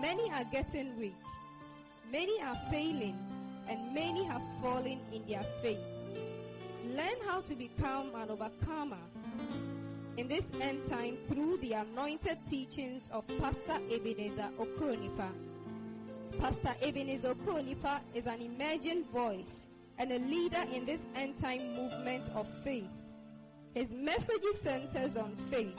Many are getting weak, many are failing, and many have fallen in their faith. Learn how to become an overcomer in this end time through the anointed teachings of Pastor Ebenezer Okronipa. Pastor Ebenezer Okronipa is an emerging voice and a leader in this end time movement of faith. His message centers on faith,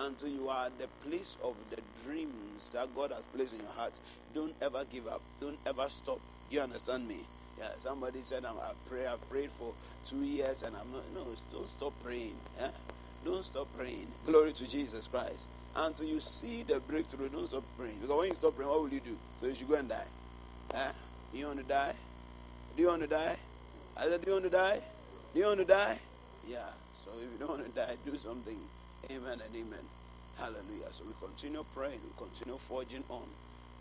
Until you are at the place of the dreams that God has placed in your heart. Don't ever give up. Don't ever stop. You understand me? Yeah, somebody said I'm, I pray. I've prayed for two years and I'm not. No, don't stop praying. Yeah? Don't stop praying. Glory to Jesus Christ. Until you see the breakthrough, don't stop praying. Because when you stop praying, what will you do? So you should go and die. Eh? Huh? You want to die? Do you want to die? I said, Do you want to die? Do you want to die? Yeah. So if you don't want to die, do something. Amen and amen. Hallelujah. So we continue praying, we continue forging on,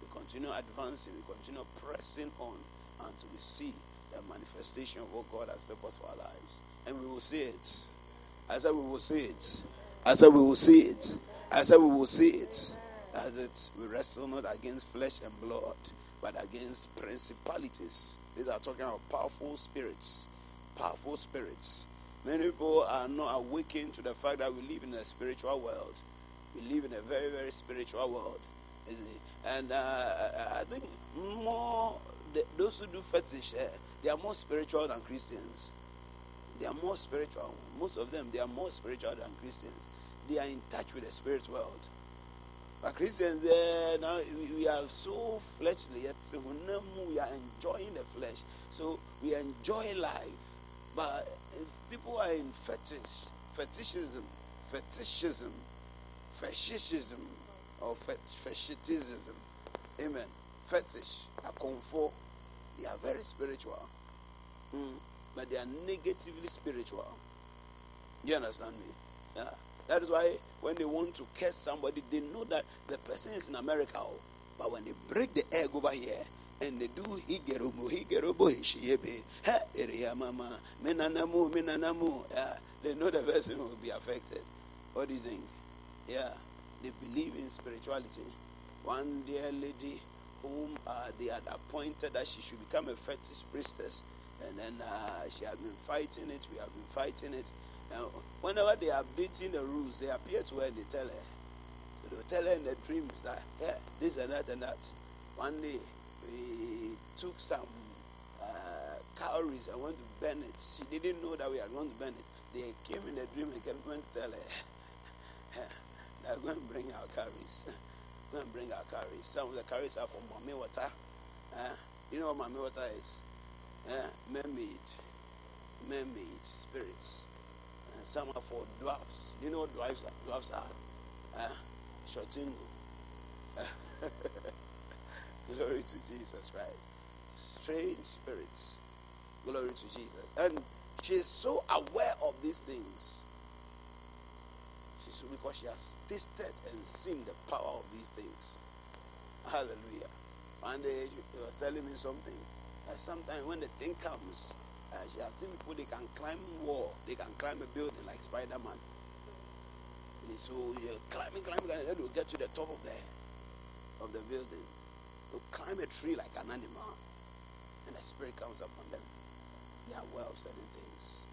we continue advancing, we continue pressing on until we see the manifestation of what God has purposed for our lives. And we will see it. I said we will see it. I said we will see it. I said we will see it. As it we wrestle not against flesh and blood, but against principalities. These are talking about powerful spirits. Powerful spirits. Many people are not awakened to the fact that we live in a spiritual world. We live in a very, very spiritual world. And uh, I think more those who do fetish, uh, they are more spiritual than Christians. They are more spiritual. Most of them, they are more spiritual than Christians. They are in touch with the spirit world. But Christians, uh, now we, are so fleshly, yet we are enjoying the flesh. So we enjoy life. But people are in fetish, fetishism, fetishism, fetishism, or fetishism, amen, fetish, a comfort, they are very spiritual. Mm. But they are negatively spiritual. You understand me? Yeah. That is why when they want to curse somebody, they know that the person is in America. But when they break the egg over here and they do higerobo, higerobo, hishiyebe, ha, area mama, menanamu, menanamu, yeah, they know the person will be affected. What do you think? Yeah, they believe in spirituality. One dear lady whom uh, they had appointed that she should become a fetish priestess, and then uh, she had been fighting it. We have been fighting it. Now, whenever they are beating the rules, they appear to her and they tell her. So they tell her in the dreams that, yeah, this and that and that. One day, we took some uh, cowries and went to burn it. She didn't know that we had gone to burn it. They came in the dream and kept going to tell her, they're going to bring our cowries. Go and bring our cowries. Some of the cowries are from Mami Wata. Uh, you know what Mami Wata is? Uh, mermaid. Mermaid spirits. And some are for dwarfs. You know what dwarfs are? Dwarfs are? Uh. Glory to Jesus Christ. Strange spirits. Glory to Jesus. And she is so aware of these things. She's because she has tasted and seen the power of these things. Hallelujah. One day she was telling me something. That sometimes when the thing comes, uh, she has seen people they can climb wall, they can climb a building like Spider-Man. So you're climbing, climbing, and then they'll get to the top of the of the building. They'll climb a tree like an animal, and the spirit comes upon them. They are aware of certain things.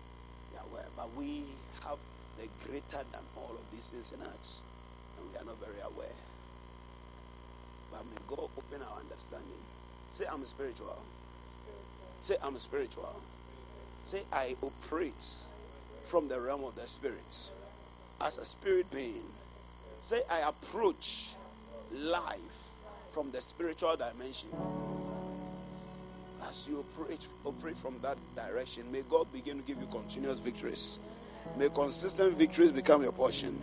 They are aware, but we have the greater than all of these things in us, and we are not very aware. But may God open our understanding. Say, I'm spiritual. Say, I'm spiritual. Say, I operate from the realm of the spirit as a spirit being. Say, I approach life from the spiritual dimension. As you operate, operate from that direction, may God begin to give you continuous victories. May consistent victories become your portion.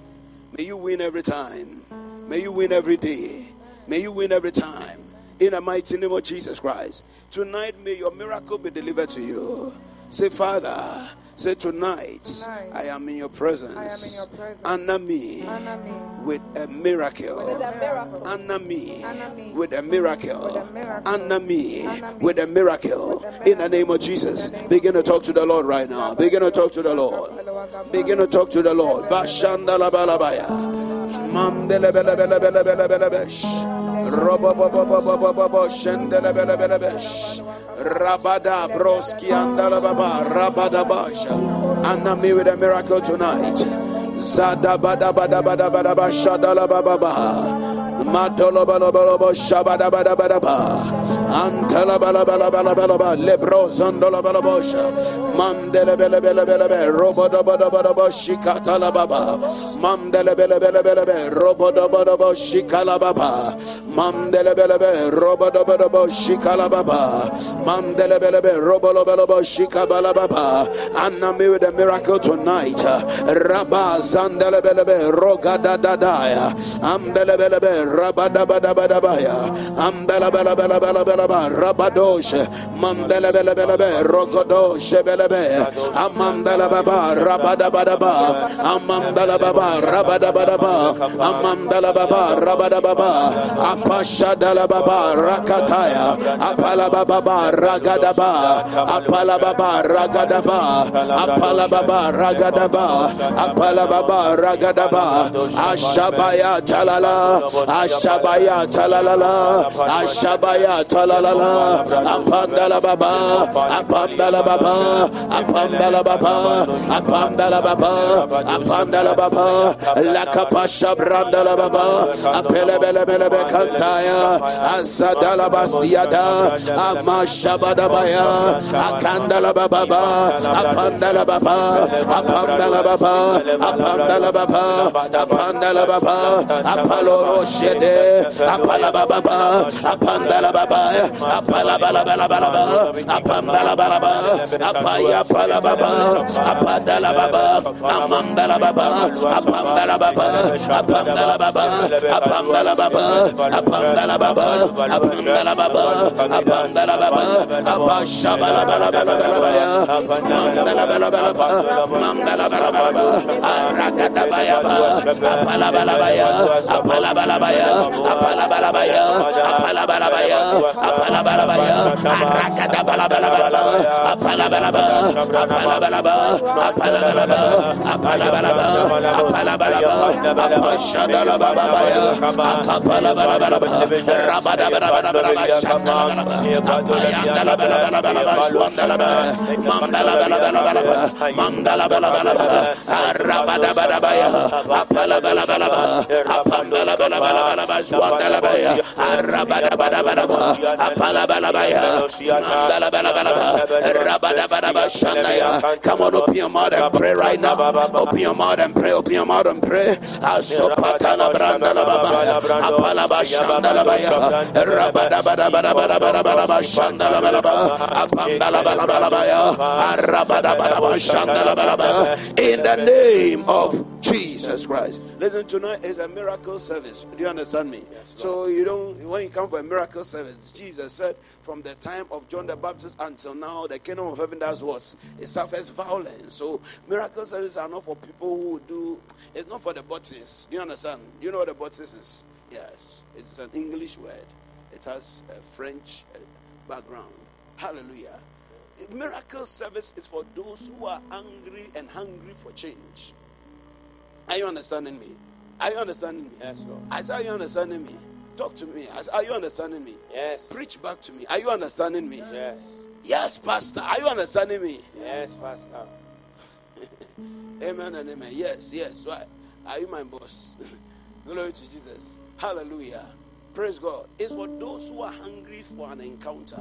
May you win every time. May you win every day. May you win every time. In the mighty name of Jesus Christ. Tonight, may your miracle be delivered to you. Say, Father, Say tonight, tonight, I am in your presence. I am in your presence. Honor me, Honor me with a miracle. Honor me, me with a miracle. Honor me with a miracle. In the name of Jesus. Begin to talk to the Lord right now. Begin to talk to the Lord. Begin to talk to the Lord. Balabaya. Mandele bele bele bele bele bele Rabada broski andalababa rabadabasha. Anna me with a miracle tonight. Zadabadabadabadabadabashadalababa. Matolobalobo Shabadabadabadaba. Antalabalabalabalabalaba Lebrozondolabalabosha Mandelebelebelebelebe Robodobodobodabo Shikatalababa Mandelebelebelebelebe Robodobodobo Shikalababa Mandelebelebe Robodobodobo Shikalababa Mandelebelebe Robolobodobo Shikabalababa Anna me with a miracle tonight Rabba Zandelebelebe Rogadadadaya Amdelebelebe rabadabadabadabaya. Ambalabalabalabalabalaba rabadoshe. Mandelebelebelebe. Ba, belebe amandalababa. Rabadabadaba. Amandalababa. Rabadabadaba. Amandalababa. Rabadababa. Apashadalababa. Rakataya. Apalababa ragadaba. Apalababa. Ragadaba. Apalababa. Ragadaba. Apalababa. Ragadaba. Ashabaya Jalala. Ashabaya talalala, Ashabaya talalala, Apandala baba, Apandala baba, Apandala baba, Apandala baba, Apandala baba, Lakapasha brandala baba, Apelebele belebe kandaya, Asadala basiada, Amashabada baya, Akandala baba, Apandala baba, Apandala baba, Apandala baba, Apandala baba, Apaloro share regede apala baba ba apanda la baba apala bala bala bala ba apanda la bala ba apaya pala baba apanda la baba amanda la baba apanda la baba apanda la baba apanda la baba apanda la baba apanda la baba apanda la baba abasha bala bala bala bala bala manda la bala bala bala manda la bala bala bala arakata baya ba apala bala baya apala bala baya apalabarabaya apalabarabaya apalabarabaya apalabarabaya arakada balabalaba apalabaraba apalabaraba apalabaraba apalabaraba apalabaraba apashadala babaya akapalabarabaraba rabadabarabaraba shakalabaraba apayandalabarabaraba swandalaba mandalabarabaraba mandalabarabaraba arabadabarabaya apalabarabaraba apandalabarabaraba Come on, open your mouth and pray right now. Open your mouth and pray, open your mouth and pray. In the name of Jesus Christ. Listen, tonight is a miracle service. Do you understand me? Yes, so you don't when you come for a miracle service, Jesus said, from the time of John the Baptist until now, the kingdom of heaven does what? It suffers violence. So miracle services are not for people who do. It's not for the baptists. Do you understand? You know what the baptist is? Yes, it's an English word. It has a French uh, background. Hallelujah. Miracle service is for those who are angry and hungry for change. Are you understanding me? Are you understanding me? Yes, Lord. I are you understanding me? Talk to me. Are you understanding me? Yes. Preach back to me. Are you understanding me? Yes. Yes, Pastor. Are you understanding me? Yes, Pastor. amen and amen. Yes, yes. Why? Are you my boss? Glory to Jesus. Hallelujah. Praise God. It's for those who are hungry for an encounter.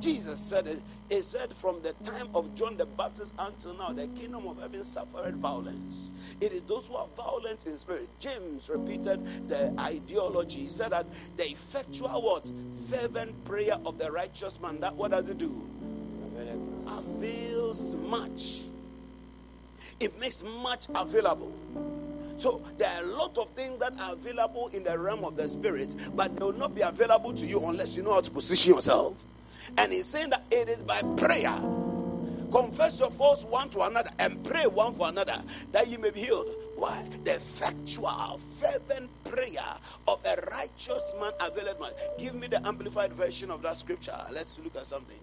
Jesus said it. He said, From the time of John the Baptist until now, the kingdom of heaven suffered violence. It is those who are violent in spirit. James repeated the ideology. He said that the effectual what? Fervent prayer of the righteous man. That what does it do? Avails much. It makes much available. So there are a lot of things that are available in the realm of the spirit, but they will not be available to you unless you know how to position yourself. And he's saying that it is by prayer. Confess your faults one to another and pray one for another that you may be healed. Why? The effectual, fervent prayer of a righteous man availeth much. Give me the amplified version of that scripture. Let's look at something.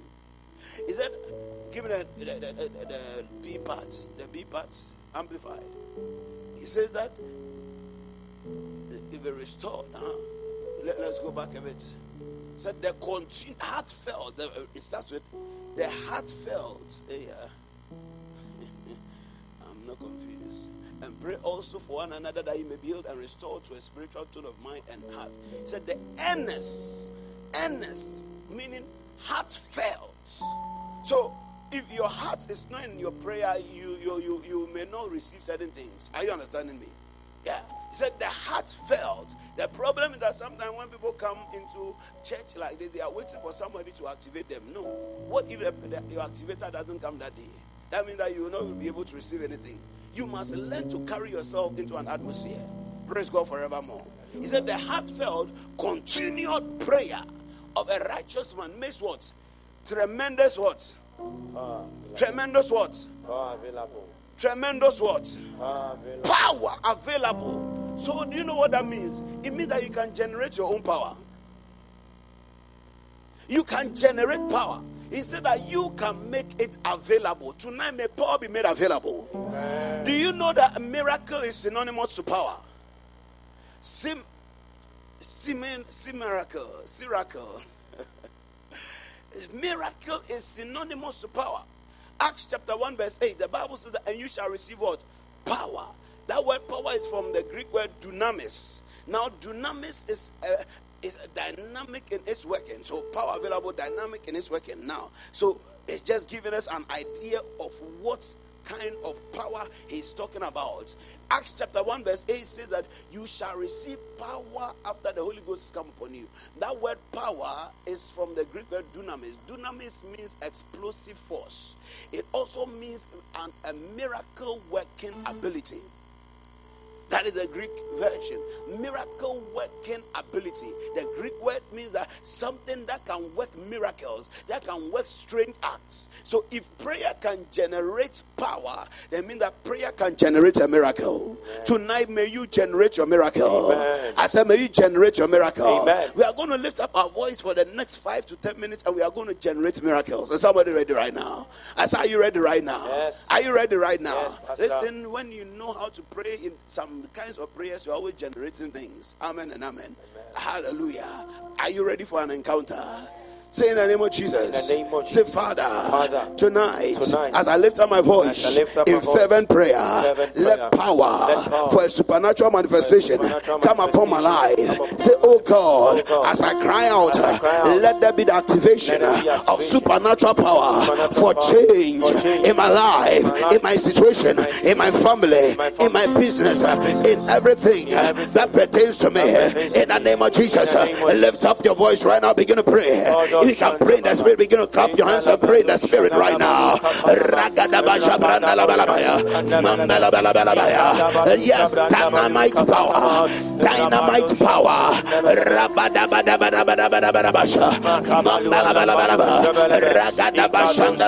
He said, give me the, the, the, the, B parts, the B parts, amplified. He says that if it restored, huh? Let, us go back a bit. Said the continue, heartfelt, the, it starts with the heartfelt. Eh, yeah. I'm not confused. And pray also for one another that you may build and restore to a spiritual tone of mind and heart. He said the earnest, earnest, meaning heartfelt. So if your heart is not in your prayer, you, you, you, you may not receive certain things. Are you understanding me? Yeah. He said the heart felt. The problem is that sometimes when people come into church like this, they are waiting for somebody to activate them. No. What if your activator doesn't come that day? That means that you will not be able to receive anything. You must learn to carry yourself into an atmosphere. Praise God forevermore. He said the heartfelt, continued prayer of a righteous man makes what? Tremendous what? Ah, Tremendous what? Ah, Tremendous what? Power available. So, do you know what that means? It means that you can generate your own power. You can generate power. He said that you can make it available. Tonight, may power be made available. Amen. Do you know that miracle is synonymous to power? Sim, sim, sim miracle, miracle. miracle is synonymous to power. Acts chapter 1, verse 8, the Bible says that, and you shall receive what? Power. That word power is from the Greek word dunamis. Now, dunamis is uh, is dynamic in its working. So, power available, dynamic in its working. Now, so it's just giving us an idea of what kind of power he's talking about. Acts chapter 1, verse 8 says that you shall receive power after the Holy Ghost has come upon you. That word power is from the Greek word dunamis. Dunamis means explosive force, it also means an, a miracle working ability. That is the Greek version. Miracle working ability. The Greek word means that something that can work miracles, that can work strange acts. So if prayer can generate power, that means that prayer can generate a miracle. Amen. Tonight, may you generate your miracle. Amen. I said, may you generate your miracle. Amen. We are going to lift up our voice for the next five to ten minutes and we are going to generate miracles. Is somebody ready right now? I said, are you ready right now? Yes. Are you ready right now? Yes, Listen, when you know how to pray in some kinds of prayers, you're always generating things. Amen and amen. amen. Hallelujah. Are you ready for an encounter? Say in the name of Jesus. Name of Say, Father, Father tonight, tonight, as I lift up my voice up in fervent prayer, fervent let, prayer. Power let power for a supernatural manifestation supernatural come upon my life. Say, oh God, oh God, as I cry out, I cry out let there be the activation, be activation of supernatural power supernatural for, change for change in my life, in my, life, in my situation, in my family, in my, family, in my business, in everything, in everything that pertains to me. In the name of Jesus, lift up your voice right now, begin to pray. Oh, you can pray in the spirit. Begin to clap your hands and pray in the spirit right now. Yes, dynamite power. Dynamite power. Rabashanda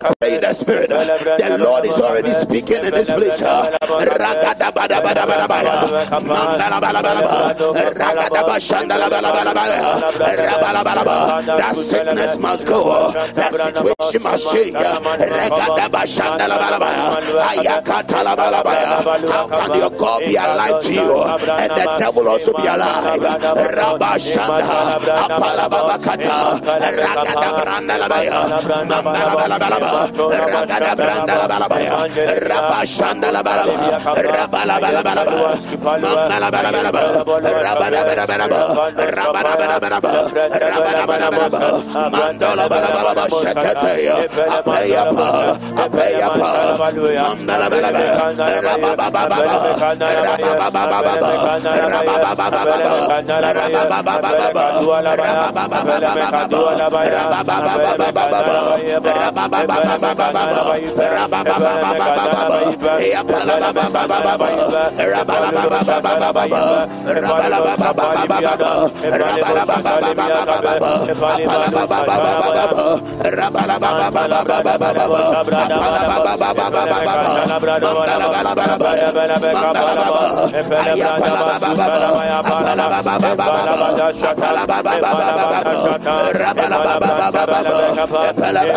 Pray the spirit. The Lord is already speaking in this place. Rakadabadabada Balabaya. Mam Bala Balabalaba. Rakadabashandalabala Balabaya Rabalabalaba. That sickness must go. That situation must change. How can your God be alive to you and the devil also be alive? Rabashanda, Apalabakata, Ragada Branda Labaya, Mambala Balaba. Ragada branda la balabaya rabashanda la balaba rabala rabada rabada rabada mandala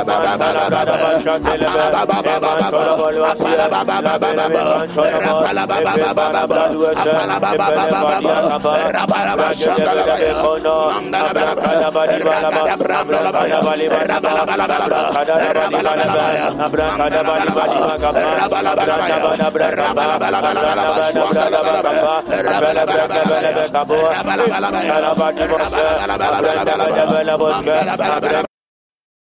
baba rababa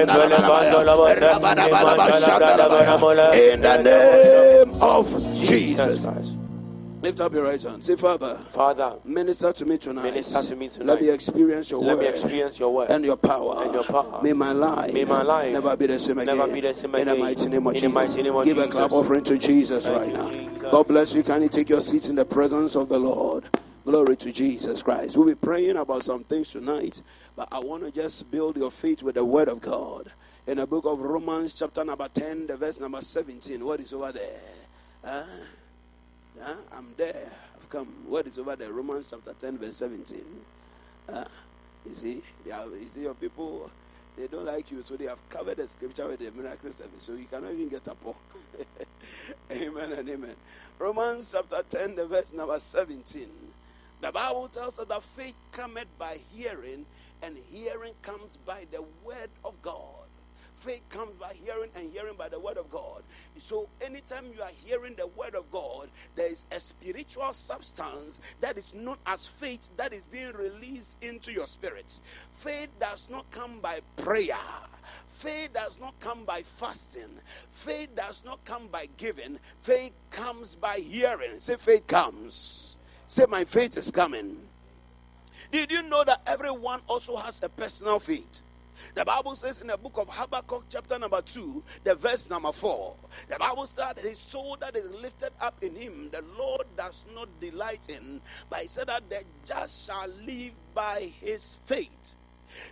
In the name of Jesus. Lift up your right hand. Say, Father. Father. Minister to me tonight. Minister to me tonight. Let me experience your Let word. me experience your word. And your power. And your power. May my life. May my life. Never be the same again. Never be the same In the mighty name of In the Jesus. mighty name of Give a Jesus. clap offering to Jesus Thank right you, now. Jesus. God bless you. Can you take your seats in the presence of the Lord? Glory to Jesus Christ. We'll be praying about some things tonight, but I want to just build your faith with the word of God. In the book of Romans, chapter number 10, the verse number 17. What is over there? Huh? Huh? I'm there. I've come. What is over there? Romans chapter 10, verse 17. Huh? You see, they are, you see, your people, they don't like you, so they have covered the scripture with the miracle service, so you cannot even get up. amen and amen. Romans chapter 10, the verse number 17. The Bible tells us that faith cometh by hearing, and hearing comes by the word of God. Faith comes by hearing, and hearing by the word of God. So, anytime you are hearing the word of God, there is a spiritual substance that is known as faith that is being released into your spirit. Faith does not come by prayer. Faith does not come by fasting. Faith does not come by giving. Faith comes by hearing. Say, faith comes. Say, my faith is coming. Did you know that everyone also has a personal faith? The Bible says in the book of Habakkuk, chapter number 2, the verse number 4, the Bible says that his soul that is lifted up in him, the Lord does not delight in, but he said that the just shall live by his faith.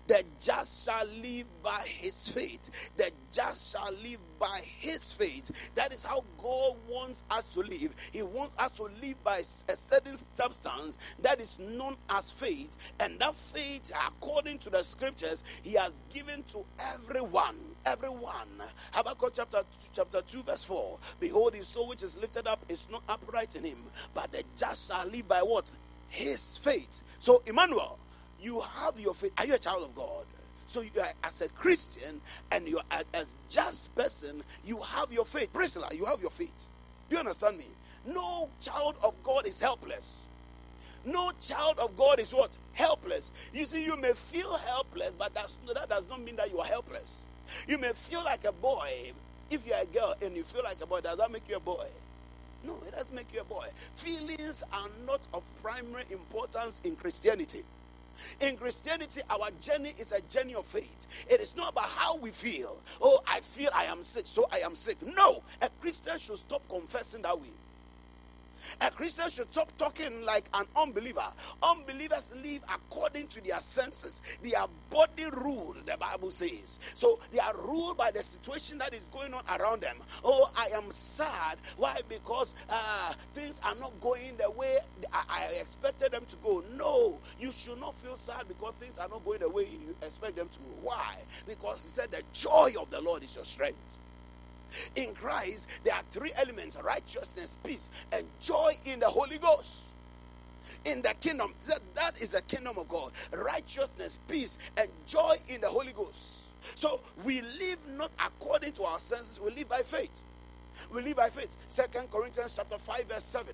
The just shall live by his faith. The just shall live by his faith. That is how God wants us to live. He wants us to live by a certain substance that is known as faith. And that faith, according to the scriptures, he has given to everyone. Everyone. Habakkuk chapter, chapter 2, verse 4. Behold, his soul which is lifted up is not upright in him, but the just shall live by what? His faith. So, Emmanuel, you have your faith. Are you a child of God? So you are as a Christian and you are as just person, you have your faith. Priscilla, you have your faith. Do you understand me? No child of God is helpless. No child of God is what? Helpless. You see, you may feel helpless, but that does not mean that you are helpless. You may feel like a boy. If you're a girl and you feel like a boy, does that make you a boy? No, it doesn't make you a boy. Feelings are not of primary importance in Christianity. In Christianity, our journey is a journey of faith. It is not about how we feel. Oh, I feel I am sick, so I am sick. No, a Christian should stop confessing that way. A Christian should stop talking like an unbeliever. Unbelievers live according to their senses. They are body rule, the Bible says. So they are ruled by the situation that is going on around them. Oh, I am sad. Why? Because uh, things are not going the way I, I expected them to go. No, you should not feel sad because things are not going the way you expect them to go. Why? Because he said the joy of the Lord is your strength. In Christ, there are three elements righteousness, peace, and joy in the Holy Ghost. In the kingdom, that, that is the kingdom of God righteousness, peace, and joy in the Holy Ghost. So we live not according to our senses, we live by faith. We live by faith. Second Corinthians chapter 5, verse 7.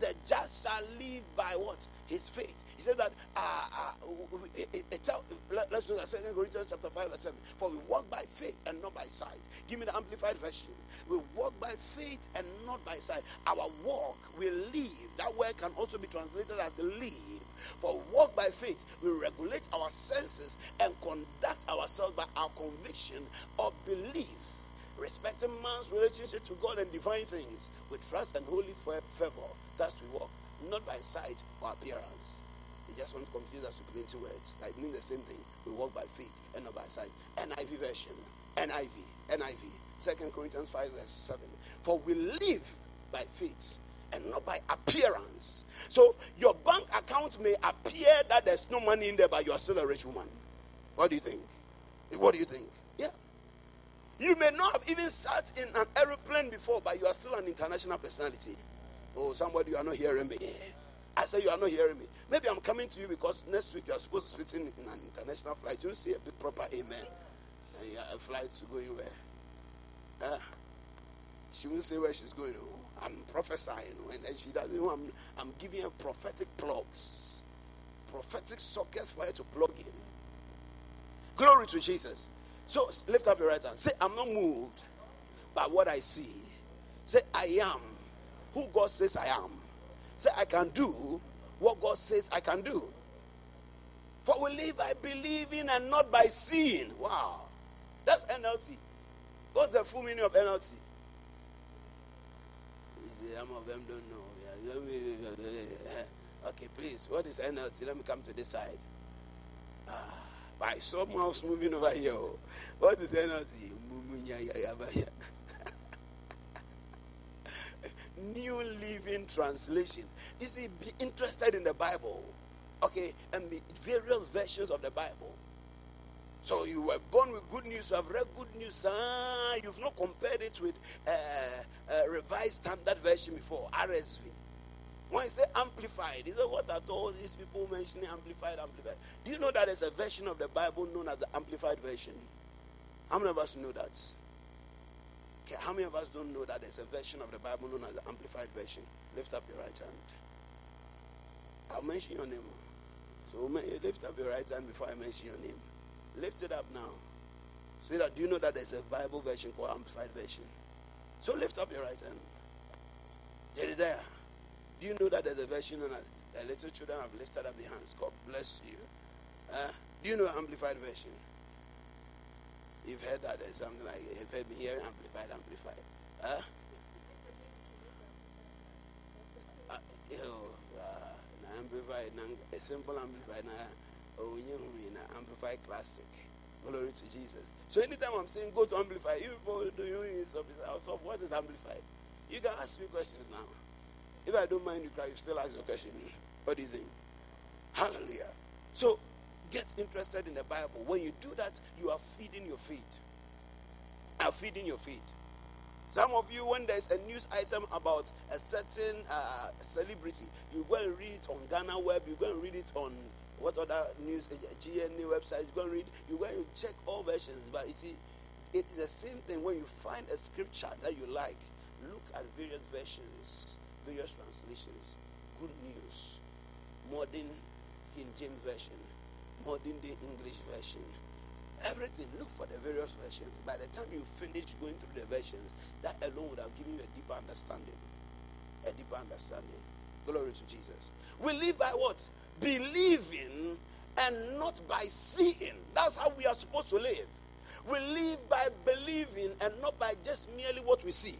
The just shall live by what? His faith. He said that, uh, uh, it, it, it let, us look at 2 Corinthians chapter 5, verse 7. For we walk by faith and not by sight. Give me the amplified version. We walk by faith and not by sight. Our walk, we live. That word can also be translated as live. For walk by faith, we regulate our senses and conduct ourselves by our conviction of belief respecting man's relationship to God and divine things with trust and holy fervor. Thus we walk, not by sight or appearance just want to confuse us with plenty words. Like mean the same thing. We walk by faith and not by sight. NIV version. NIV. NIV. Second Corinthians 5 verse 7. For we live by faith and not by appearance. So your bank account may appear that there's no money in there, but you are still a rich woman. What do you think? What do you think? Yeah. You may not have even sat in an aeroplane before, but you are still an international personality. Oh, somebody, you are not hearing me. I say you are not hearing me. Maybe I'm coming to you because next week you are supposed to be sitting in an international flight. You say a big proper amen. And you a flight to going where? Uh, she won't say where she's going. Oh, I'm prophesying, and then she doesn't know. I'm, I'm giving her prophetic plugs, prophetic sockets for her to plug in. Glory to Jesus. So lift up your right hand. Say, I'm not moved by what I see. Say, I am who God says I am. Say, I can do what God says I can do. For we live by believing and not by seeing. Wow. That's NLT. What's the full meaning of NLT? Some of them don't know. Okay, please. What is NLT? Let me come to this side. Ah, by someone else moving over here. What is NLT? New Living Translation. You see, be interested in the Bible, okay, and be various versions of the Bible. So you were born with good news, you have read good news, ah, you've not compared it with uh, uh, Revised Standard Version before, RSV. When you say amplified, is that what are all these people mentioning amplified, amplified? Do you know that there's a version of the Bible known as the amplified version? How many of us know that? Okay, how many of us don't know that there's a version of the Bible known as the Amplified Version? Lift up your right hand. I'll mention your name. So lift up your right hand before I mention your name. Lift it up now. So that do you know that there's a Bible version called Amplified Version? So lift up your right hand. Jedediah, do you know that there's a version as the little children have lifted up their hands? God bless you. Uh, do you know Amplified Version? You've heard that there's something like you've heard me hearing amplified, amplified. Huh? Uh, yo, uh, amplified, a simple amplified, oh, amplified classic. Glory to Jesus. So anytime I'm saying go to amplify, you people do you yourself, what is amplified? You can ask me questions now. If I don't mind you cry, you still ask your question. What do you think? Hallelujah. So Get interested in the Bible. When you do that, you are feeding your faith. Are feeding your faith. Some of you, when there's a news item about a certain uh, celebrity, you go and read it on Ghana Web, you go and read it on what other news, GNA website, you go and read, you go and check all versions. But you see, it's the same thing when you find a scripture that you like, look at various versions, various translations, good news, modern King James Version, modern day English version. Everything, look for the various versions. By the time you finish going through the versions, that alone would have given you a deeper understanding. A deeper understanding. Glory to Jesus. We live by what? Believing and not by seeing. That's how we are supposed to live. We live by believing and not by just merely what we see.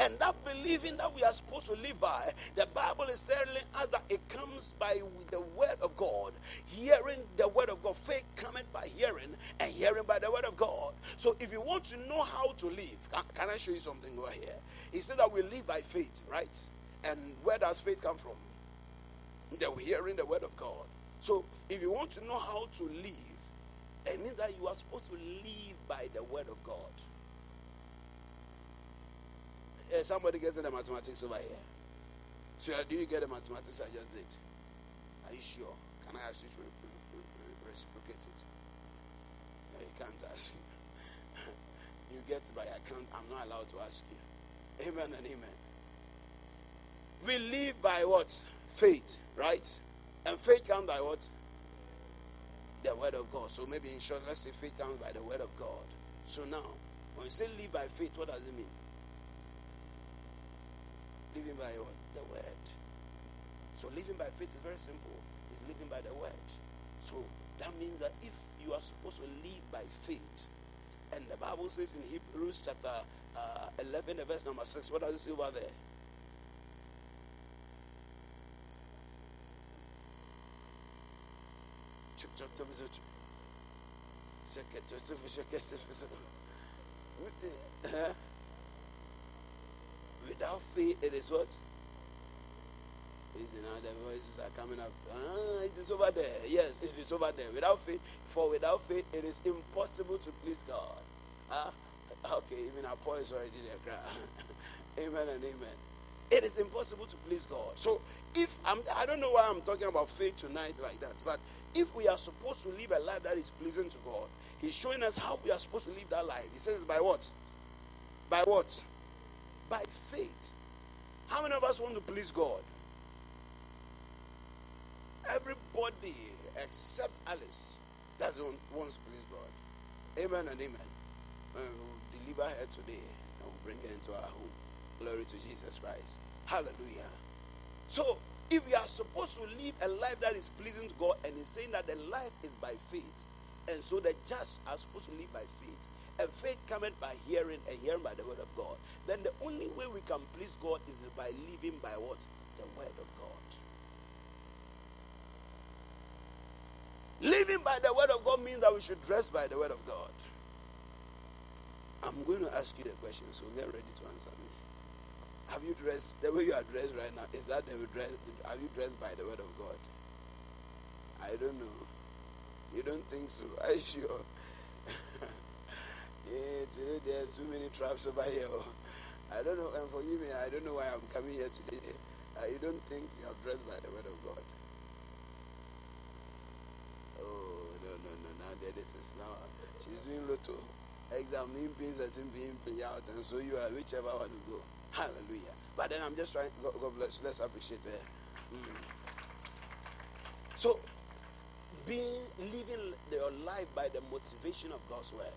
And that believing that we are supposed to live by, the Bible is telling us that it comes by the word of God. Hearing the word of God. Faith cometh by hearing, and hearing by the word of God. So if you want to know how to live, can, can I show you something over here? He said that we live by faith, right? And where does faith come from? The hearing the word of God. So if you want to know how to live, it means that you are supposed to live by the word of God. Yeah, somebody gets the mathematics over here. So uh, do you get the mathematics I just did? Are you sure? Can I ask you to reciprocate it? No, you can't ask. you get it, but I can't. I'm not allowed to ask you. Amen and amen. We live by what? Faith, right? And faith comes by what? The word of God. So maybe in short, let's say faith comes by the word of God. So now, when you say live by faith, what does it mean? Living by what? The word. So living by faith is very simple. It's living by the word. So that means that if you are supposed to live by faith, and the Bible says in Hebrews chapter uh, 11, verse number 6, what does it say over there? Without faith, it is what? Is now the voices are coming up. Ah, it is over there. Yes, it is over there. Without faith, for without faith, it is impossible to please God. Ah, okay, even our poor is already there. amen and amen. It is impossible to please God. So, if I'm, I don't know why I'm talking about faith tonight like that, but if we are supposed to live a life that is pleasing to God, He's showing us how we are supposed to live that life. He says, by what? By what? By faith. How many of us want to please God? Everybody except Alice doesn't want to please God. Amen and amen. we'll deliver her today and we'll bring her into our home. Glory to Jesus Christ. Hallelujah. So, if we are supposed to live a life that is pleasing to God, and He's saying that the life is by faith, and so the just are supposed to live by faith, and faith cometh by hearing, and hearing by the word of God, then the only way we can please God is by living by what? The word of God. Living by the word of God means that we should dress by the word of God. I'm going to ask you the question, so get ready to answer me. Have you dressed the way you are dressed right now? Is that the dress? Have you dressed by the word of God? I don't know. You don't think so? Are you sure? there's so many traps over here. I don't know, and forgive me, I don't know why I'm coming here today. Uh, you don't think you are dressed by the word of God? Oh, no, no, no. Now this is now. She's doing lotto. Exam in being certain being pay out, and so you are whichever one you go. Hallelujah. But then I'm just trying, God, God bless, let's appreciate it. Mm. So, being living your life by the motivation of God's word.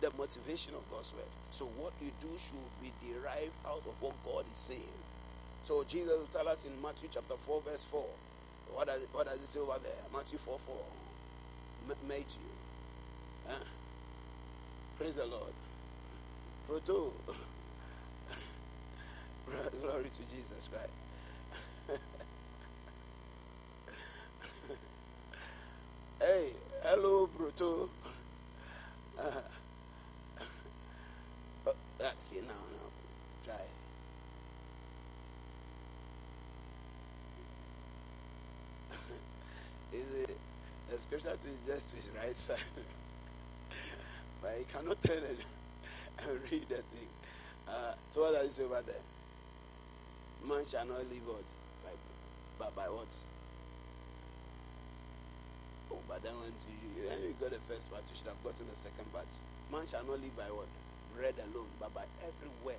The motivation of God's word. So, what you do should be derived out of what God is saying. So, Jesus will tell us in Matthew chapter 4, verse 4. What does, what does it say over there? Matthew 4 4. M- Matthew. Huh? Praise the Lord. Proto. Glory to Jesus Christ. hey, hello, Proto. Uh-huh. Oh, okay, now, now, try. Is it the scripture to just to his right side? but he cannot turn it and read the thing. Uh, so what say over there? Man shall not live what? By, but by what? Oh, but then when you, when you got the first part, you should have gotten the second part. Man shall not live by what? Bread alone, but by every word.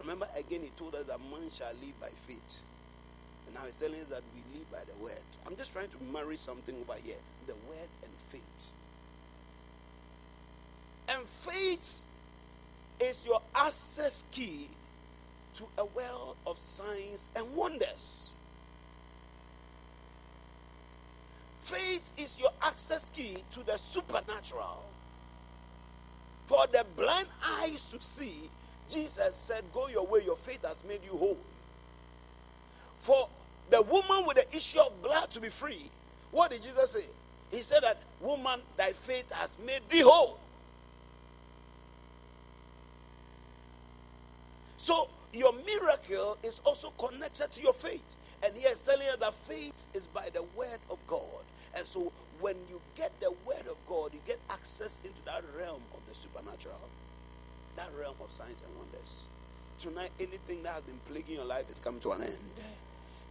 Remember again, he told us that man shall live by faith. And now he's telling us that we live by the word. I'm just trying to marry something over here the word and faith. And faith is your access key to a world of signs and wonders. Faith is your access key to the supernatural. For the blind eyes to see, Jesus said, Go your way, your faith has made you whole. For the woman with the issue of blood to be free, what did Jesus say? He said that, Woman, thy faith has made thee whole. So your miracle is also connected to your faith. And he is telling us that faith is by the word of God. And so when you get the word of God, you get access into that realm of the supernatural, that realm of signs and wonders. Tonight, anything that has been plaguing your life is coming to an end.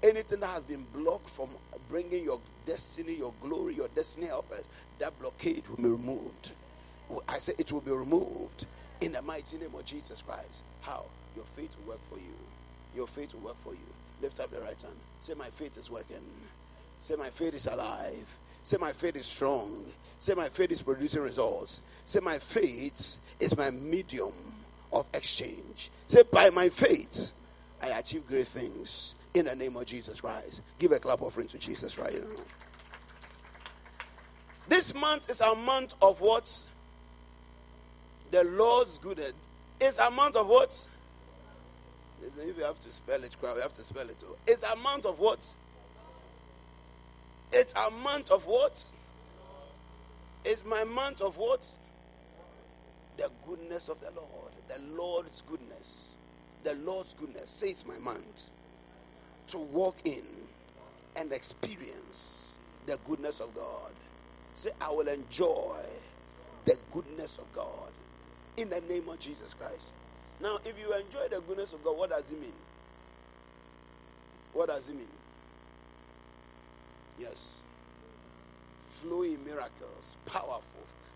Anything that has been blocked from bringing your destiny, your glory, your destiny helpers, that blockade will be removed. I say it will be removed in the mighty name of Jesus Christ. How? Your faith will work for you. Your faith will work for you. Lift up your right hand. Say, My faith is working. Say, My faith is alive. Say, My faith is strong. Say, My faith is producing results. Say, My faith is my medium of exchange. Say, By my faith, I achieve great things in the name of Jesus Christ. Give a clap offering to Jesus right now. This month is a month of what? The Lord's goodness. It's a month of what? If you have to spell it, we have to spell it. It's a month of what? It's a month of what? It's my month of what? The goodness of the Lord. The Lord's goodness. The Lord's goodness. Say it's my month to walk in and experience the goodness of God. Say, I will enjoy the goodness of God in the name of Jesus Christ. Now, if you enjoy the goodness of God, what does it mean? What does it mean? Yes. Flowing miracles. Powerful.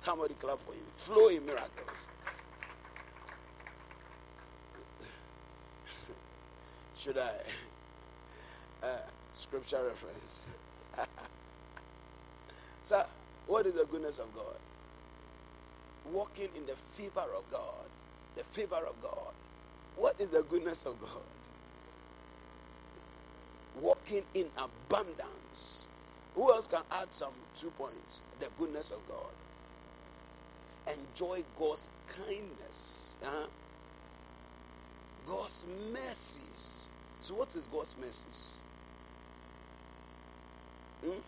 Somebody clap for him. Flowing miracles. Should I? Uh, scripture reference. so, what is the goodness of God? Walking in the favor of God the favor of God. What is the goodness of God? Walking in abundance. Who else can add some two points? The goodness of God. Enjoy God's kindness. Uh-huh. God's mercies. So, what is God's mercies? Hmm?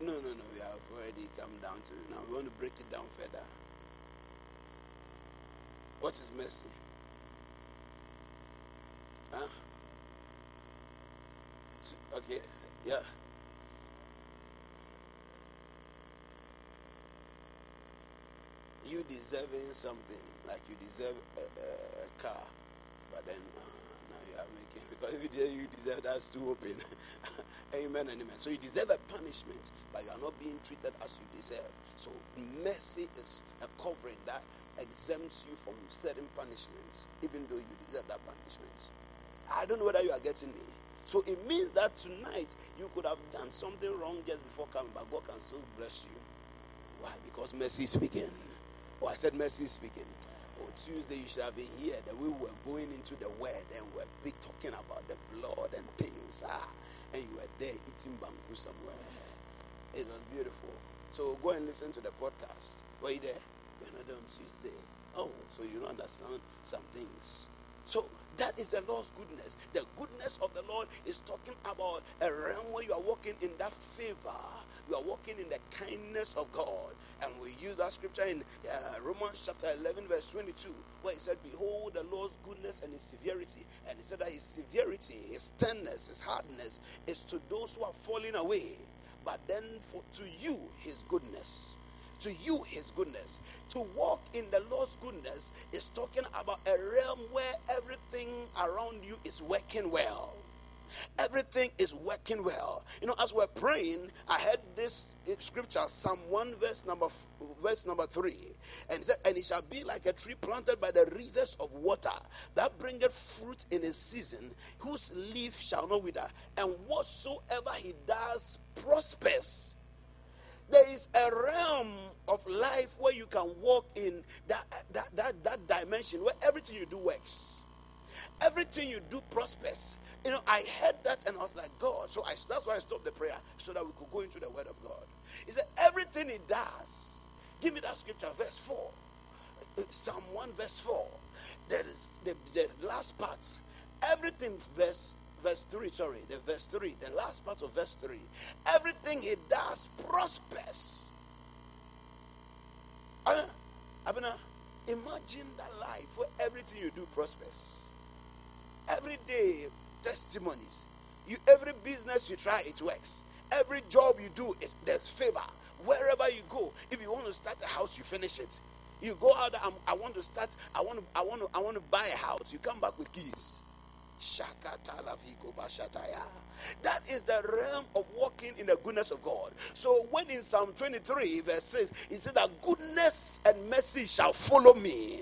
No, no, no. We have already come down to now. We want to break it down further. What is mercy? Huh? Okay, yeah. You deserving something, like you deserve a, a, a car, but then uh, now you are making because if you, you deserve that's too open. amen and amen. So you deserve a punishment, but you are not being treated as you deserve. So mercy is a covering that exempts you from certain punishments, even though you deserve that punishment. I don't know whether you are getting me. So it means that tonight you could have done something wrong just before coming, but God can still bless you. Why? Because mercy is speaking. Oh, I said mercy is speaking. On oh, Tuesday you should have been here that we were going into the word and we're big talking about the blood and things. Ah, and you were there eating bamboo somewhere. It was beautiful. So go and listen to the podcast. Were you there? We're not on Tuesday. Oh, so you don't understand some things. So that is the Lord's goodness. The goodness of the Lord is talking about a realm where you are walking in that favor. You are walking in the kindness of God. And we use that scripture in uh, Romans chapter 11, verse 22, where he said, Behold the Lord's goodness and his severity. And he said that his severity, his sternness, his hardness is to those who are falling away. But then for to you, his goodness to you his goodness. To walk in the Lord's goodness is talking about a realm where everything around you is working well. Everything is working well. You know, as we're praying, I heard this scripture, Psalm 1, verse number verse number 3. And it said, And it shall be like a tree planted by the rivers of water that bringeth fruit in a season, whose leaf shall not wither, and whatsoever he does prospers. There is a realm of life where you can walk in that, that, that, that dimension where everything you do works. Everything you do prospers. You know, I heard that and I was like, God. So I, that's why I stopped the prayer so that we could go into the Word of God. He said, everything He does. Give me that scripture, verse 4. uh, Psalm 1, verse 4. The, the, the last part, everything, verse verse 3, sorry, the verse 3, the last part of verse 3. Everything he does prospers. Abena, imagine that life where everything you do prospers. Every day, testimonies. You every business you try, it works. Every job you do, it, there's favor. Wherever you go, if you want to start a house, you finish it. You go out. I'm, I want to start. I want to. I want to. I want to buy a house. You come back with keys. That is the realm of walking in the goodness of God. So when in Psalm 23, verse 6, he said that goodness and mercy shall follow me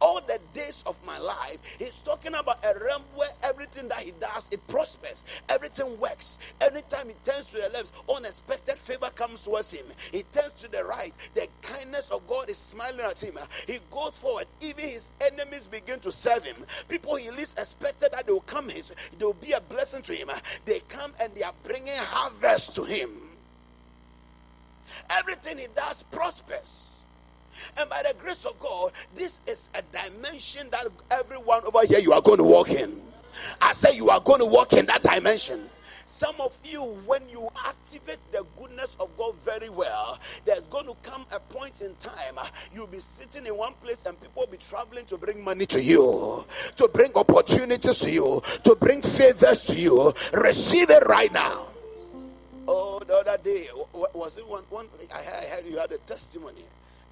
all the days of my life. He's talking about a realm where everything that he does, it prospers. Everything works. Anytime he turns to the left, unexpected favor comes towards him. He turns to the right, the kindness of God is smiling at him. He goes forward. Even his enemies begin to serve him. People he least expected that they will come, his, they will be a blessing to him. They come and they are bringing harvest to him. Everything he does prospers. And by the grace of God, this is a dimension that everyone over here you are going to walk in. I say you are going to walk in that dimension. Some of you, when you activate the goodness of God very well, there's going to come a point in time uh, you'll be sitting in one place and people will be traveling to bring money to you, to bring opportunities to you, to bring favors to you. Receive it right now. Oh, the other day, was it one? one I heard you had a testimony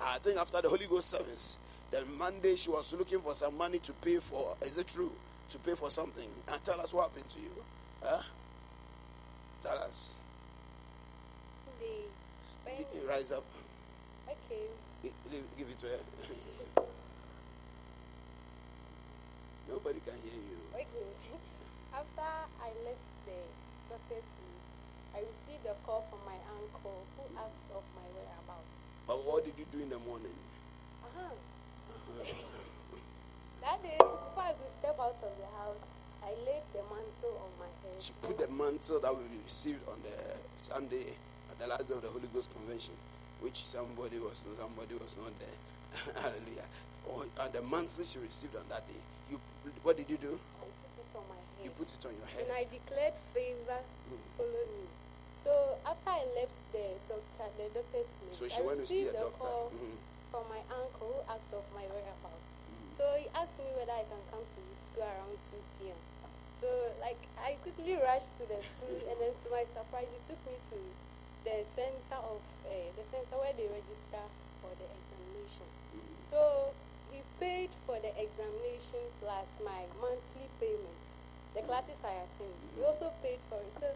I think after the Holy Ghost service, then Monday she was looking for some money to pay for. Is it true? To pay for something. And tell us what happened to you. Huh? Tell us. The Rise up. Okay. Give it to her. Nobody can hear you. Okay. After I left the doctor's place, I received a call from my uncle who asked of my whereabouts. But what did you do in the morning? Uh-huh. that day, before I could step out of the house, I laid the mantle on my head. She put the mantle that we received on the Sunday at the last day of the Holy Ghost Convention, which somebody was somebody was not there. Hallelujah. Oh, and the mantle she received on that day. You what did you do? I put it on my head. You put it on your head. And I declared favor mm. follow me. So after I left the doctor, the doctor's place, so she I went to see a doctor. call mm-hmm. from my uncle who asked of my whereabouts. Mm-hmm. So he asked me whether I can come to school around 2 p.m. So like I quickly rushed to the school, and then to my surprise, it took me to the center of uh, the center where they register for the examination. Mm-hmm. So he paid for the examination plus my monthly payments, the classes I attend. He mm-hmm. also paid for it. So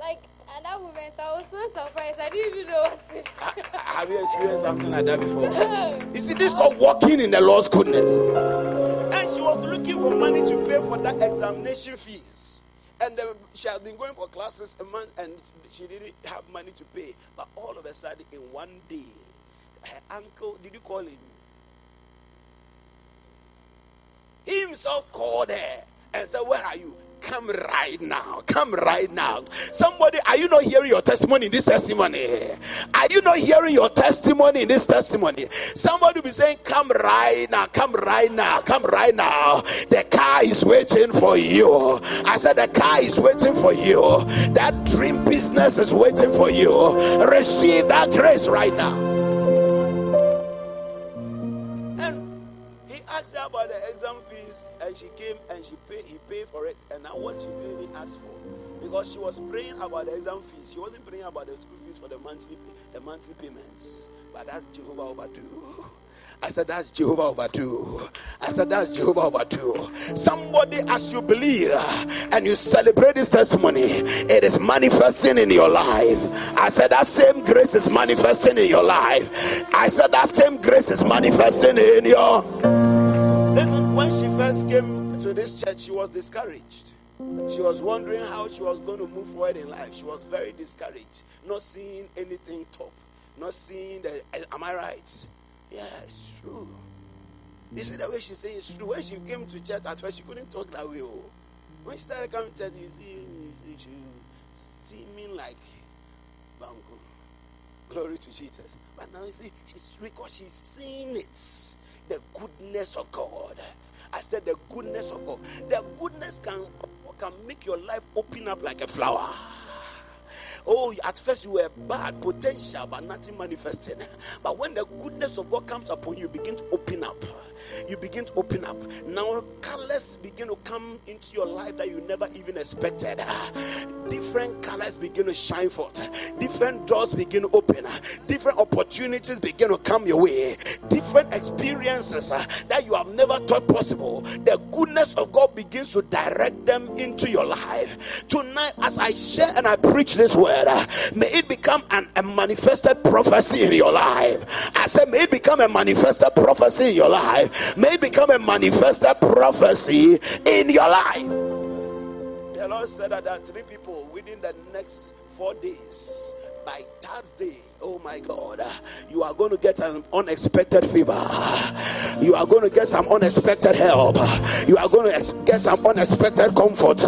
like at that moment, I was so surprised. I didn't even know what to do. Have you experienced something like that before? you see, this called walking in the Lord's goodness. And she was looking for money to pay for that examination fees. And uh, she had been going for classes a month and she didn't have money to pay. But all of a sudden, in one day, her uncle, did you call him? He himself called her and said, Where are you? Come right now. Come right now. Somebody, are you not hearing your testimony in this testimony? Are you not hearing your testimony in this testimony? Somebody will be saying, Come right now. Come right now. Come right now. The car is waiting for you. I said, The car is waiting for you. That dream business is waiting for you. Receive that grace right now. Asked about the exam fees, and she came and she paid. He paid for it, and now what she really asked for, because she was praying about the exam fees. She wasn't praying about the school fees for the monthly the monthly payments. But that's Jehovah overdue. I said, That's Jehovah overdue. I said, That's Jehovah overdue. Somebody, as you believe and you celebrate this testimony, it is manifesting in your life. I said, That same grace is manifesting in your life. I said, That same grace is manifesting in your. Came to this church, she was discouraged. She was wondering how she was going to move forward in life. She was very discouraged, not seeing anything top, not seeing that. Eh, am I right? Yeah, it's true. You see the way she said it's true. When she came to church at first, she couldn't talk that way. Oh. When she started coming to church, you see, she seeming like Bangu. Glory to Jesus. But now you see, she's because she's seeing it. the goodness of God. I said the goodness of God. The goodness can can make your life open up like a flower. Oh, at first you were bad, potential, but nothing manifesting. But when the goodness of God comes upon you, you begin to open up you begin to open up. Now, colors begin to come into your life that you never even expected. Different colors begin to shine forth. Different doors begin to open. Different opportunities begin to come your way. Different experiences uh, that you have never thought possible. The goodness of God begins to direct them into your life. Tonight, as I share and I preach this word, uh, may it become an, a manifested prophecy in your life. I said, may it become a manifested prophecy in your life may become a manifested prophecy in your life. The Lord said that there are three people within the next four days by Thursday Oh my God, you are going to get an unexpected favor. You are going to get some unexpected help. You are going to get some unexpected comfort.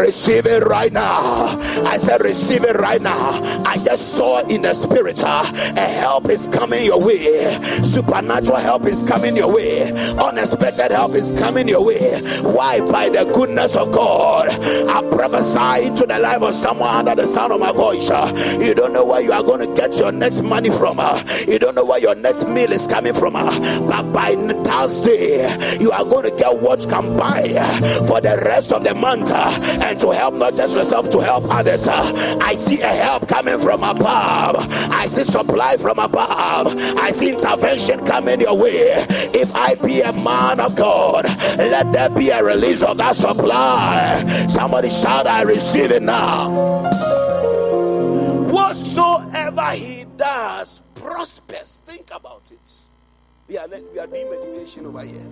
Receive it right now. I said, Receive it right now. I just saw in the spirit uh, a help is coming your way. Supernatural help is coming your way. Unexpected help is coming your way. Why? By the goodness of God. I prophesy to the life of someone under the sound of my voice. You don't know where you are going to get get your next money from. Uh, you don't know where your next meal is coming from. Uh, but by Thursday, you are going to get what you can buy for the rest of the month uh, and to help not just yourself, to help others. Uh, I see a help coming from above. I see supply from above. I see intervention coming your way. If I be a man of God, let there be a release of that supply. Somebody shout, I receive it now whatsoever he does prospers. Think about it. We are, we are doing meditation over here.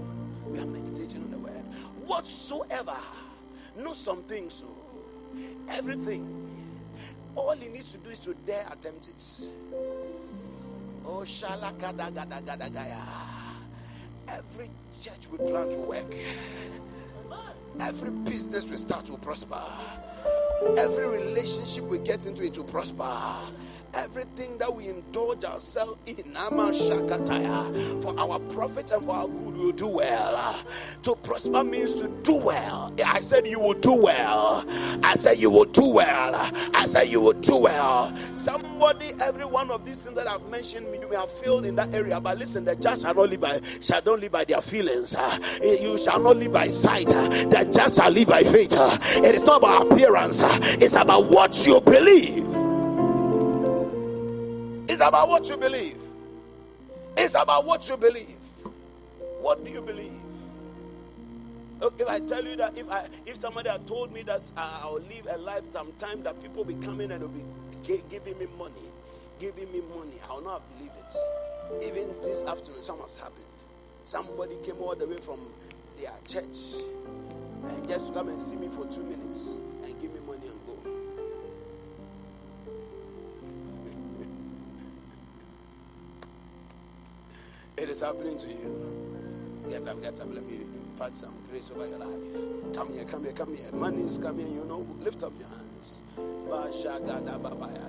We are meditating on the word. Whatsoever. Know some things. So everything. All he needs to do is to dare attempt it. Oh, shalakadagadagaya. Every church we plan to work. Every business we start to prosper. Every relationship we get into, it will prosper everything that we indulge ourselves in for our profit and for our good we will do well. To prosper means to do well. I said you will do well. I said you will do well. I said you will do well. Somebody every one of these things that i've mentioned you may have failed in that area but listen the judge shall not live by shall not live by their feelings. You shall not live by sight. The judge shall live by faith. It is not about appearance. It's about what you believe it's about what you believe. It's about what you believe. What do you believe? If I tell you that if I if somebody had told me that uh, I'll live a lifetime time that people be coming and will be giving me money, giving me money, I will not believe it. Even this afternoon, something's happened. Somebody came all the way from their church and just to come and see me for two minutes and give It is happening to you. Get up, get up. Let me impart some grace over your life. Come here, come here, come here. Money is coming, you know. Lift up your hands.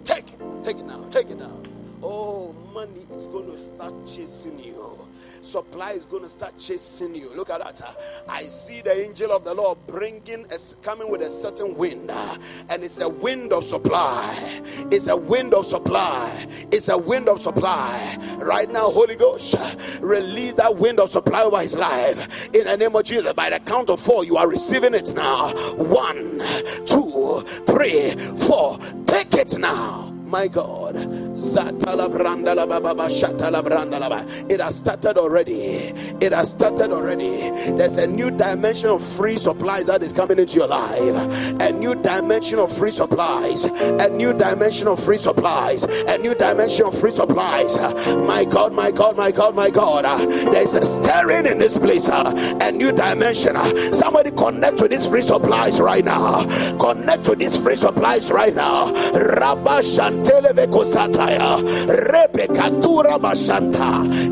Take it. Take it now. Take it now. Oh, money is going to start chasing you supply is going to start chasing you. Look at that. I see the angel of the Lord bringing, a, coming with a certain wind, and it's a wind of supply. It's a wind of supply. It's a wind of supply. Right now, Holy Ghost, release that wind of supply over his life in the name of Jesus. By the count of four, you are receiving it now. One, two, three, four. Take it now my God. It has started already. It has started already. There's a new dimension of free supply that is coming into your life. A new dimension of free supplies. A new dimension of free supplies. A new dimension of free supplies. My God, my God, my God, my God. There's a stirring in this place. A new dimension. Somebody connect to these free supplies right now. Connect to these free supplies right now. Rabba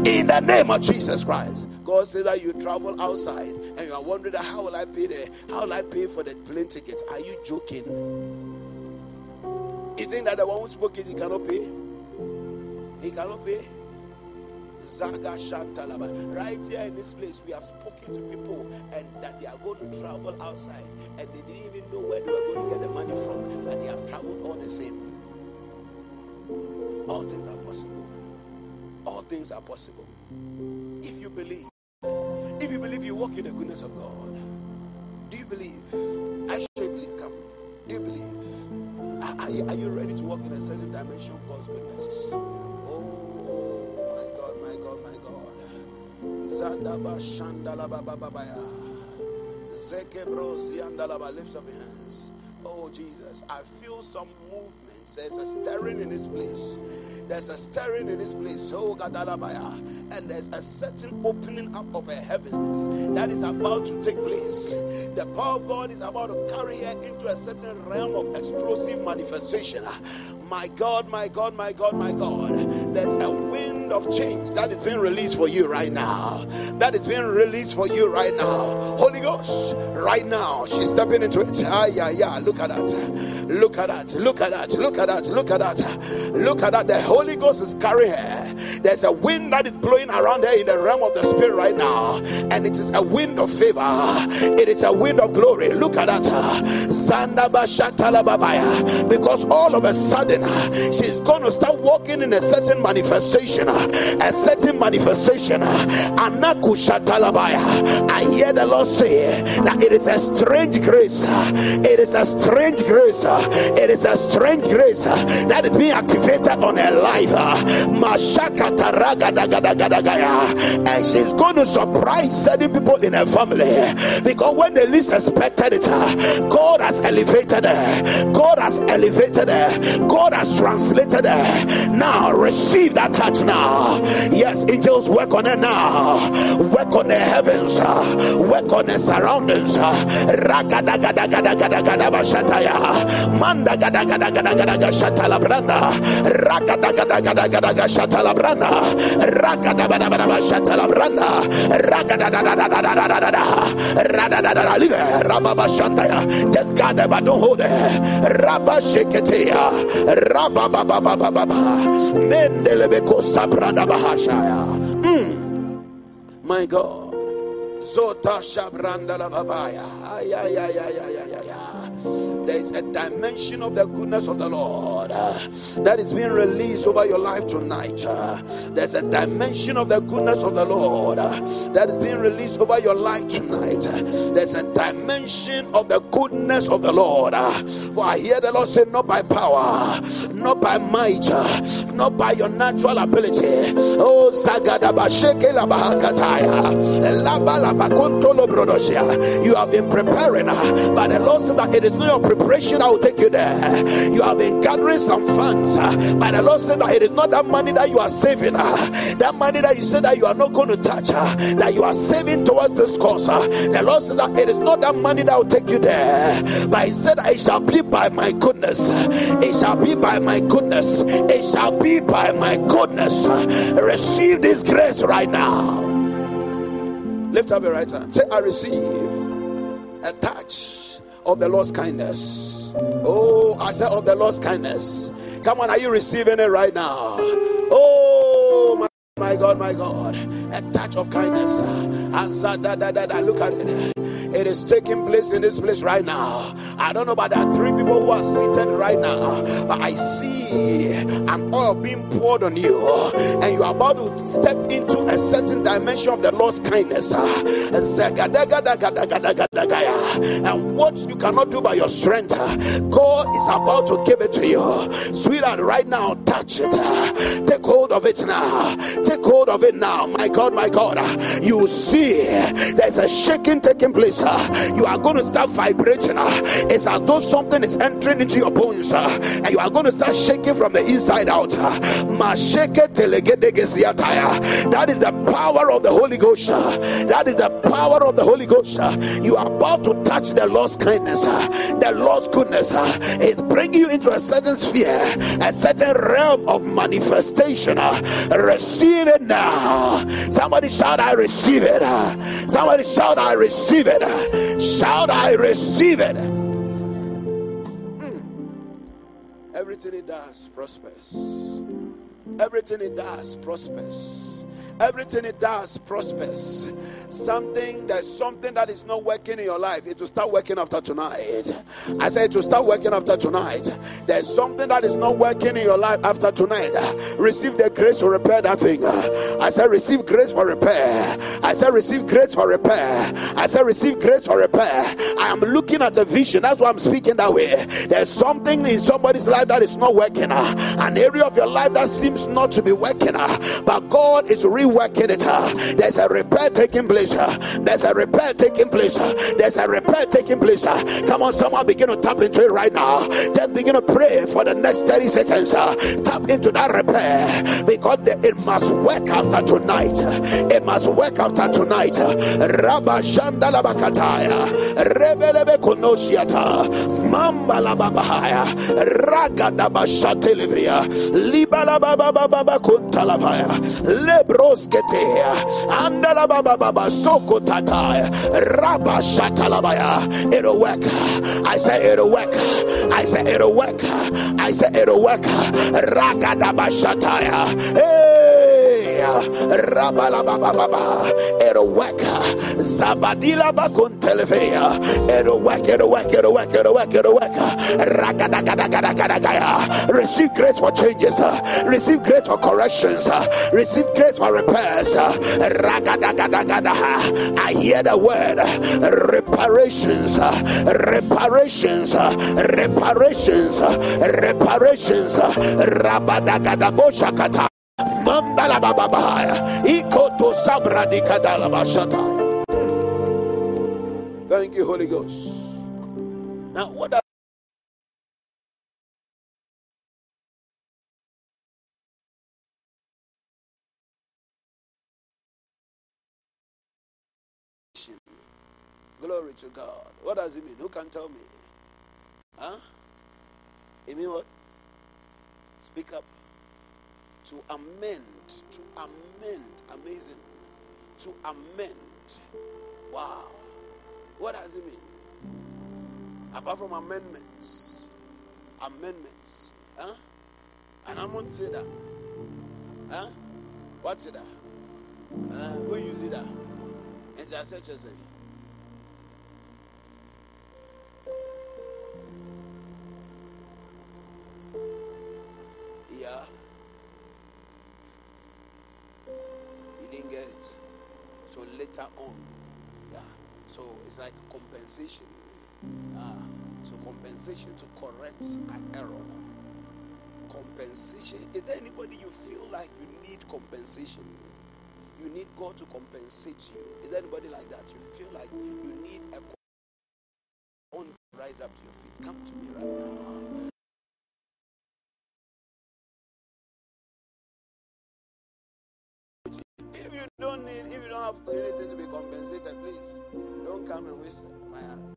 in the name of Jesus Christ. God says that you travel outside and you are wondering how will I pay how will I pay for the plane ticket? Are you joking? You think that the one who spoke it he cannot pay? He cannot pay. Zaga Shantalaba. Right here in this place, we have spoken to people and that they are going to travel outside and they didn't even know where they were going to get the money from, but they have traveled all the same. All things are possible. All things are possible. If you believe, if you believe you walk in the goodness of God, do you believe? I should believe. Come, do you believe? Are, are, you, ready to walk in a certain dimension of God's goodness? Oh, my God, my God, my God. Zandaba Shandalaba Babaya. Zekebros Yandalaba. Lift up your hands. Oh Jesus, I feel some movement. There's a stirring in this place. There's a stirring in this place. Oh Gadalabaya. And there's a certain opening up of the heavens that is about to take place. The power of God is about to carry her into a certain realm of explosive manifestation. My God, my God, my God, my God. There's a of change that is being released for you right now. That is being released for you right now. Holy Ghost, right now. She's stepping into it. Ah, yeah, yeah. Look at that. Look at that. Look at that. Look at that. Look at that. Look at that. The Holy Ghost is carrying her. There's a wind that is blowing around her in the realm of the Spirit right now. And it is a wind of favor. It is a wind of glory. Look at that. Because all of a sudden, she's going to start walking in a certain manifestation, a certain manifestation. I hear the Lord say that it is a strange grace. It is a strange grace. It is a strange grace that is being activated on her life. And she's going to surprise certain people in her family because when they least expected it, God has elevated her. God has elevated her. God has translated it. Now receive that touch now. Yes, angels work on it now. Work on the heavens. Work on the surroundings. Manda branda. Ragada bada bada bada shatala branda. Ragada da da da da da da da da. Da rada da da da. It. Rababa shataya. Just gather but don't hold it. Rabba sheketea. Mm. My God. Zota Shabranda ay, ay, ay, ay, ay, ay, ay there is a dimension of the goodness of the Lord uh, that is being released over your life tonight. Uh, there's a dimension of the goodness of the Lord uh, that is being released over your life tonight. Uh, there's a dimension of the goodness of the Lord. Uh, for I hear the Lord say, Not by power, not by might, uh, not by your natural ability. Oh, You have been preparing, but the Lord said that it is not your preparation I will take you there. You have been gathering some funds, uh, but the Lord said that it is not that money that you are saving, uh, that money that you said that you are not going to touch, uh, that you are saving towards this cause. The Lord said that it is not that money that will take you there, but He said, It shall be by my goodness. It shall be by my goodness. It shall be by my goodness. Receive this grace right now. Lift up your right hand. Say, I receive a touch of the Lord's kindness. Oh, I said of the Lord's kindness. Come on, are you receiving it right now? Oh, my, my God, my God. A touch of kindness. Ah, Look at it. It is taking place in this place right now. I don't know, there are three people who are seated right now. But I see an oil being poured on you, and you are about to step into a certain dimension of the Lord's kindness. Ah, and what you cannot do by your strength, ah, God is about to give it to you. Sweetheart, right now, touch it. Take hold of it now. Of it now. My God, my God. Uh, you see, there's a shaking taking place uh. you are going to start vibrating. Uh. it's as though something is entering into your bones, and you are going to start shaking from the inside out. That is the power of the Holy Ghost. That is the power of the Holy Ghost. You are about to touch the Lord's kindness, the Lord's goodness. It's bringing you into a certain sphere, a certain realm of manifestation. Receive it now. Somebody shout, I receive it. Somebody shout, I receive it. Shout, I receive it. Mm. Everything it does prospers. Everything it does prospers. Everything it does prospers. Something there's something that is not working in your life, it will start working after tonight. I say it will start working after tonight. There's something that is not working in your life after tonight. Receive the grace to repair that thing. I say receive grace for repair. I say receive grace for repair. I say receive grace for repair. I am looking at a vision. That's why I'm speaking that way. There's something in somebody's life that is not working. An area of your life that seems not to be working. But God is reworking it. There's a repair taking place. There's a repair taking place. There's a repair taking place. Come on, someone begin to tap into it right now. Just begin to pray for the next 30 seconds. Tap into that repair because it must work after tonight. It must work after tonight. Rabba Shandala Bakataya. Rebelebe Konosiata. Mambala Babahaya. Ragada Bashatilivria. Libala Baba Baba Kuntalavaya. Lebrosketea. Andala Baba Baba soko tataya raba shatalabaya. It'll work. I say it'll work. I say it'll work. I say it'll work. Ragadaba shataya work zabadila bakun it'll work it'll work it'll work ragadagadagadagaya receive grace for changes uh, receive grace for corrections uh, receive grace for repairs uh, ragadagadagadagaya I hear the word reparations, reparations, reparations, reparations. Rabadagadabosakata. Thank you, Holy Ghost. Now, what Glory to God. What does it mean? Who can tell me? Huh? It mean what? Speak up. To amend. To amend. Amazing. To amend. Wow. What does it mean? Apart from amendments. Amendments. Huh? And I'm to say that. Huh? What's it that? Uh, who use it that? And just such as later on. Yeah. So it's like compensation. Uh, so compensation to correct an error. Compensation. Is there anybody you feel like you need compensation? You need God to compensate you. Is there anybody like that? You feel like you need a come and waste my hand.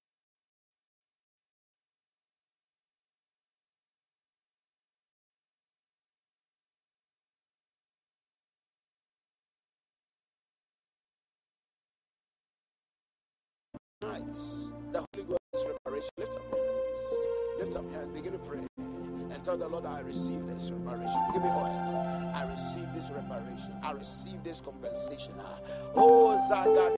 The Holy Ghost reparation. Lift up your hands. Lift up your hands. Begin to pray. And tell the Lord, I receive this reparation. Give me oil. I receive this reparation. I receive this compensation. Ah. Oh, Zaga.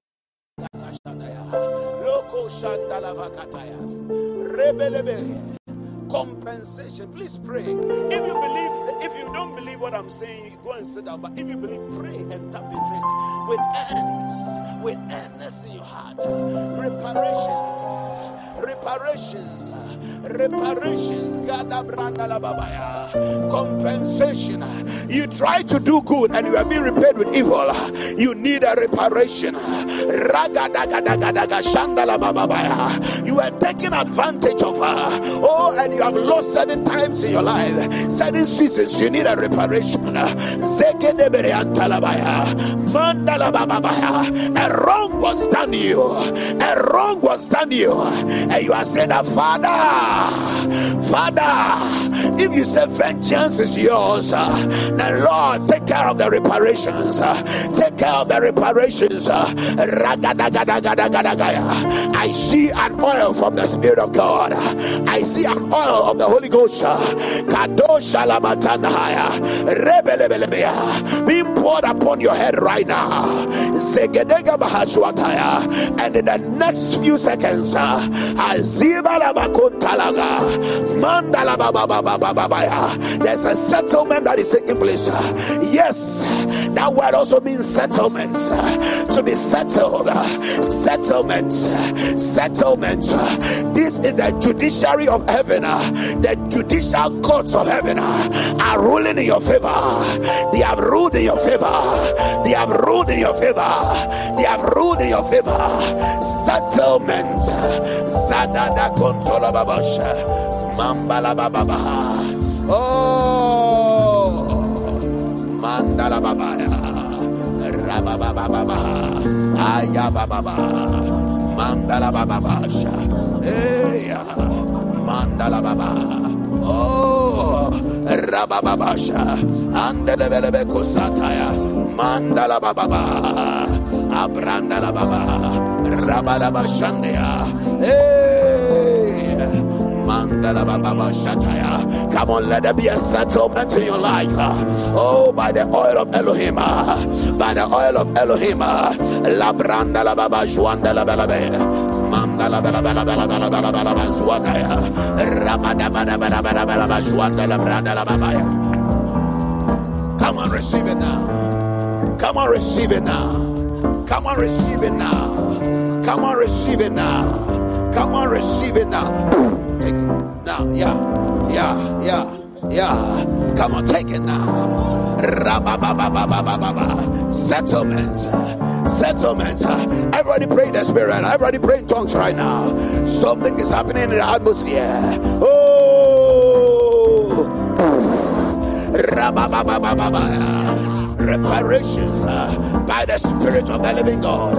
Compensation. Please pray. If you believe, if you don't believe what I'm saying, go and sit down. But if you believe, pray and tap into it with earnest, with earnest in your heart. Reparations reparations, reparations, compensation. You try to do good and you are being repaid with evil. You need a reparation. You are taking advantage of her. Oh, and you have lost certain times in your life, certain seasons. You need a reparation. A wrong was done you. A wrong was done you and you are saying that Father, Father, if you say vengeance is yours, uh, then Lord, take care of the reparations. Uh, take care of the reparations. Uh, I see an oil from the Spirit of God. I see an oil of the Holy Ghost. Being poured upon your head right now. And in the next few seconds, there's a settlement that is taking place. Yes, that word also means settlement. To be settled, settlement, settlement. This is the judiciary of heaven. The judicial courts of heaven are ruling in your favor. They have ruled in your favor. They have ruled in your favor. They have ruled in your favor. Settlement. Zadada kontola babasha. Mambala baba. Oh. Mandala babaya. Rabababa. Ayababa. Mandala babasha. Hey. Mandala baba. Oh. Rabababasha. Andelebelebe kusataya. Mandala bababa. Abrandala baba. Rabadabashandia. Hey. Mandala. Come on, let there be a settlement in your life. Oh, by the oil of Elohim. By the oil of Elohim. La branda la baba juanda la. Mandala bela bela bela bela bela bela bela zuandaya. Rabada bela bela bela bela bela zuanda la branda la babaya. Come on, receive it now. Come on, receive it now. Come on, receive it now. Come on, receive it now. Come on, receive it now. Take it now. Yeah, yeah, yeah, yeah. Come on, take it now. Settlement. Settlement. Everybody pray in the spirit. Everybody pray in tongues right now. Something is happening in the atmosphere. Oh. Reparations uh, by the Spirit of the Living God.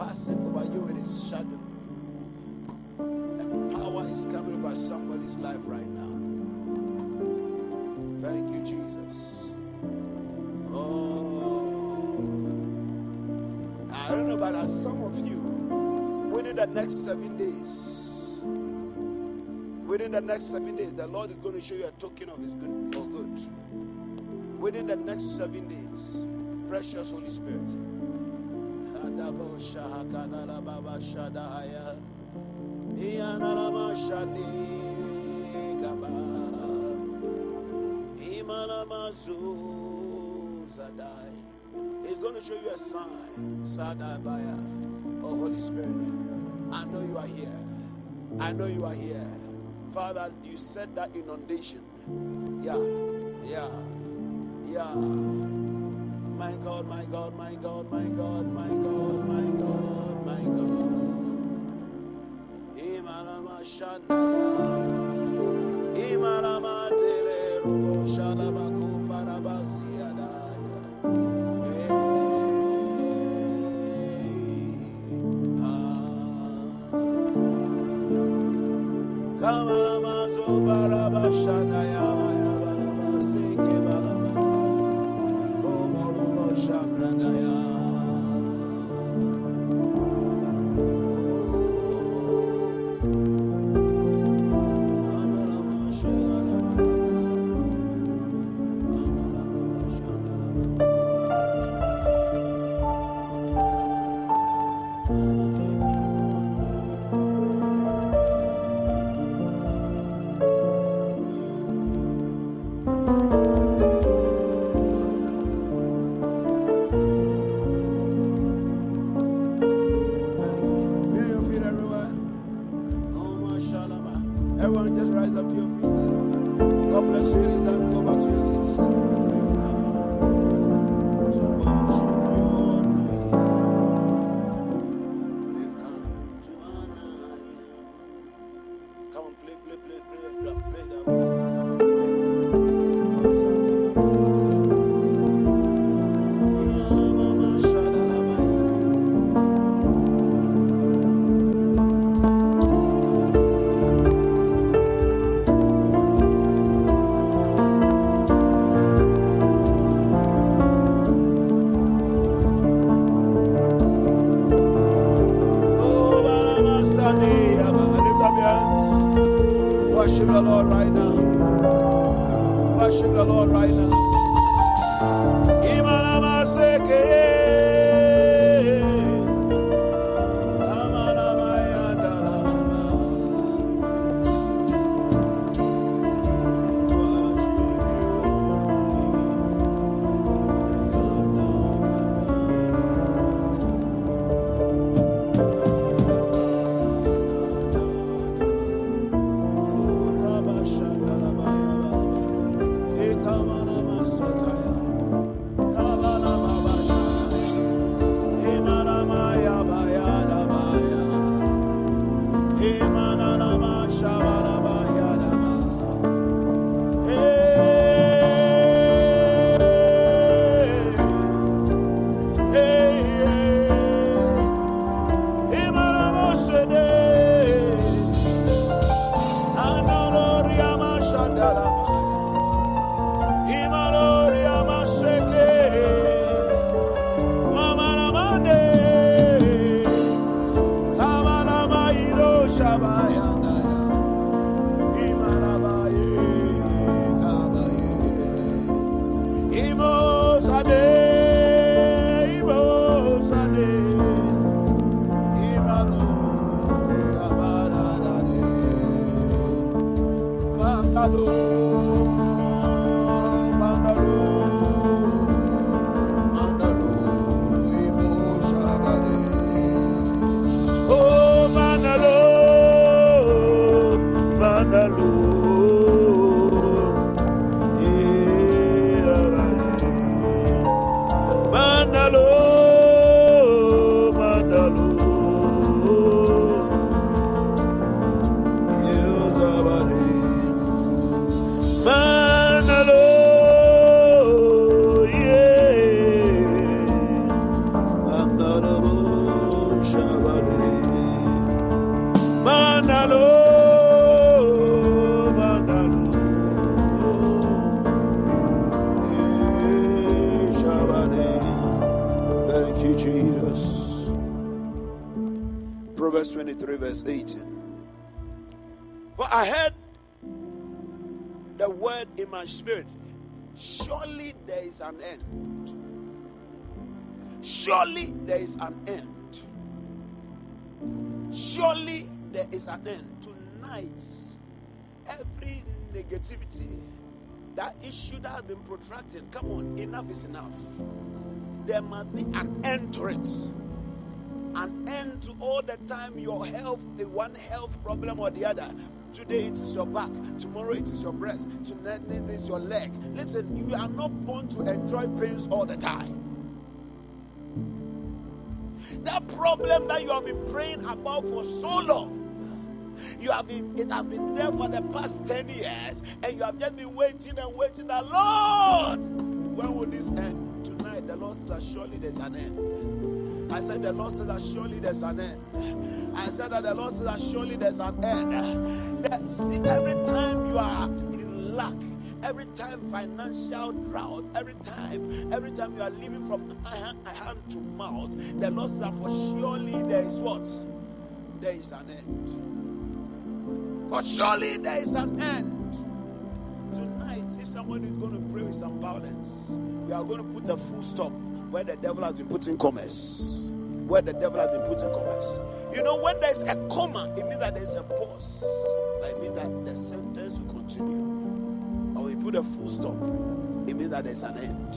passing over you with his shadow. And power is coming over somebody's life right now. Thank you, Jesus. Oh. I don't know, but as some of you, within the next seven days, within the next seven days, the Lord is going to show you a token of his good for good. Within the next seven days, precious Holy Spirit. He's going to show you a sign. Sadabaya. Oh, Holy Spirit. I know you are here. I know you are here. Father, you said that inundation. Yeah, yeah, yeah. My God, my God, my God, my God, my God, my God, my God. Imarama Shandaya. Imarama Tele Rubo Shalabakum Barabasi Adaya. Ah. Kamaramazo Baraba Shandaya. Barabaseke my spirit, surely there is an end. Surely there is an end. Surely there is an end. Tonight, every negativity, that issue that has been protracted, come on, enough is enough. There must be an end to it. An end to all the time your health, the one health problem or the other Today it is your back, tomorrow it is your breast, tonight it is your leg. Listen, you are not born to enjoy pains all the time. That problem that you have been praying about for so long, you have been, it has been there for the past 10 years, and you have just been waiting and waiting. The Lord, when will this end? Tonight, the Lord says surely there's an end. I said, The Lord says that surely there's an end. I said that the Lord says that surely there's an end. That, see, every time you are in lack, every time financial drought, every time, every time you are living from hand, to mouth, the Lord says that for surely there is what? There is an end. For surely there is an end. Tonight, if somebody is going to pray with some violence, we are going to put a full stop where the devil has been putting commerce. Where the devil has been putting commerce. You know, when there's a comma, it means that there's a pause. It means that the sentence will continue. Or we put a full stop, it means that there's an end.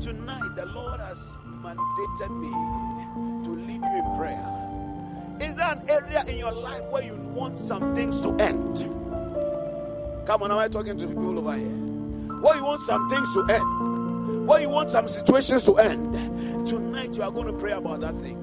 Tonight, the Lord has mandated me to lead you in prayer. Is there an area in your life where you want some things to end? Come on, am I talking to people over here? What you want some things to end? What you want some situations to end? Tonight you are going to pray about that thing.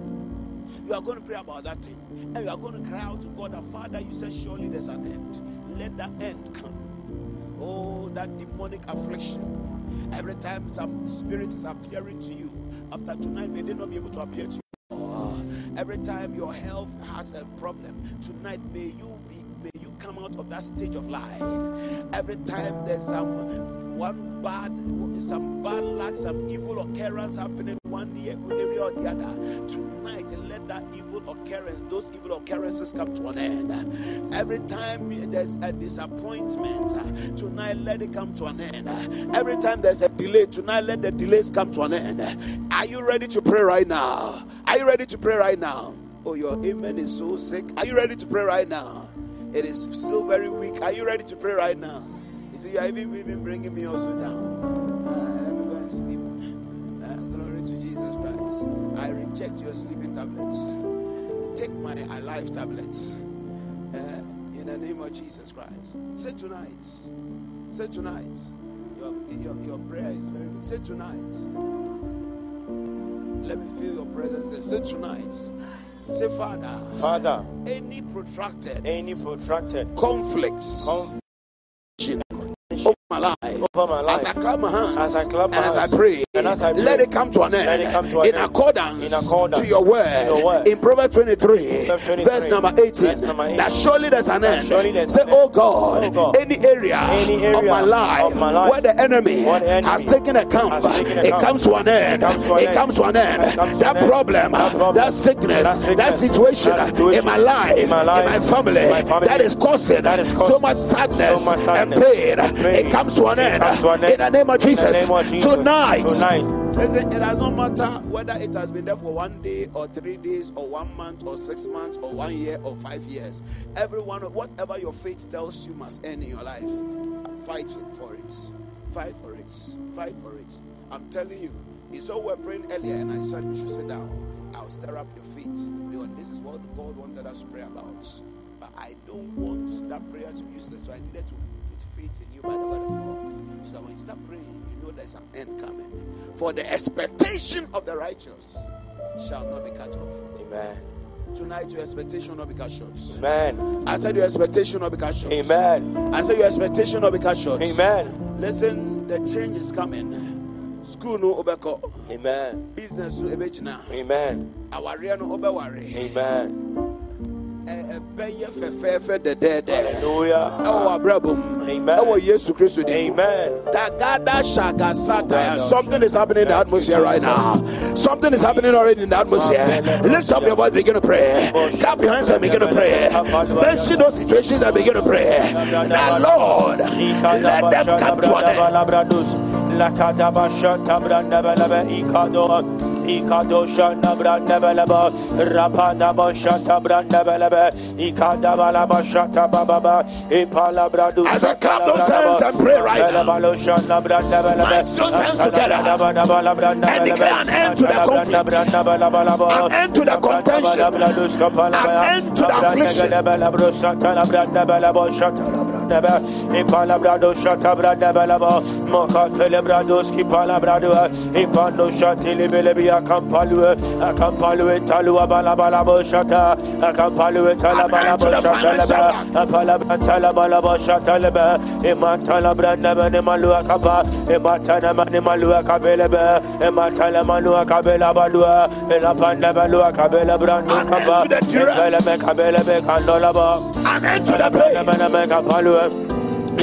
You are going to pray about that thing. And you are going to cry out to God, that Father, you said surely there's an end. Let that end come. Oh, that demonic affliction. Every time some spirit is appearing to you, after tonight, may they not be able to appear to you. Every time your health has a problem, tonight may you may you come out of that stage of life. Every time there's some one bad, some bad luck, some evil occurrence happening one area or the other, tonight let that evil occurrence, those evil occurrences come to an end. Every time there's a disappointment, tonight let it come to an end. Every time there's a delay, tonight let the delays come to an end. Are you ready to pray right now? Are you ready to pray right now? Oh, your amen is so sick. Are you ready to pray right now? It is still very weak. Are you ready to pray right now? You see, you are even, even bringing me also down. Uh, let me go and sleep. Uh, glory to Jesus Christ. I reject your sleeping tablets. Take my alive tablets. Uh, in the name of Jesus Christ. Say tonight. Say tonight. Your, your, your prayer is very weak. Say tonight. Let me feel your presence. Say tonight. Say, Father. Father. Any protracted. Any protracted conflicts. Conflict my life. Over my life. As I clap my hands. As I clap my and as I pray. And as I pray. Let it come to an end. Let it come to an in, end. Accordance In accordance to your word. your word. In Proverbs 23, 23, verse number 18. verse number 18. That surely there's an end. there's Say, an oh God, Oh God, any area, any of, my life, of my life where the enemy, where the enemy has taken a camp, taken a it camp. comes to an end. It comes to an It end. comes to an end. It comes to That problem, That problem, that sickness, that sickness, that situation that situation in my life, in my life, in my family, in my family, that is causing so much sadness, so much and pain. and pain. It comes to an end. comes to an In end. the name of In the Jesus. name of Jesus. Tonight. Tonight. Listen, it does not matter whether it has been there for one day or three days or one month or six months or one year or five years. Everyone, whatever your faith tells you must end in your life, fight for it. Fight for it. Fight for it. I'm telling you. You saw we were praying earlier, and I said we should sit down. I'll stir up your faith because this is what God wanted us to pray about. But I don't want that prayer to be useless, so I needed to put faith in you by the word of God. So that when you start praying, you know there's an end coming. For the expectation of the righteous shall not be cut off. Amen. Tonight, your expectation will not be cut short. Amen. I said your expectation will not be cut short. Amen. I said your expectation will not be cut short. Amen. Listen, the change is coming. School no obeko. Amen. Business no ebechina. Amen. Awaria no obeware. Amen. Ɛbɛyɛ fɛfɛɛfɛ dɛdɛɛdɛ. Ɛwɔ abrabom. Amen. Ɛwɔ Yesu Kristo din. Amen. Dagada shagasataya. Something is happening in the atmosphere right now. Something is happening already in the atmosphere. Lift up your voice, begin to pray. Clap your hands and begin to pray. Mention those situations and begin to pray. Now, Lord, let them come to an end. Ikado shana branda beleba rapada bashata branda belebe ikada bala bashata bababa ipala bradu As I clap those hands and pray right now, belebalo shana branda belebe Smash those hands together and declare an end to the conflict, an end to the contention, an end to the affliction. Ipala brado shata branda beleba mokatele brados ki pala brado ipando shatili belebia akampalu akampalu talua bala bala boshata akampalu tala bala boshata leba apala tala bala boshata leba imatala branda bene malu akapa imatana mani malu akabele be imatala malu akabela balua ilapanda balu akabela brando kapa ikele me kabele be kandola ba An end to the pain.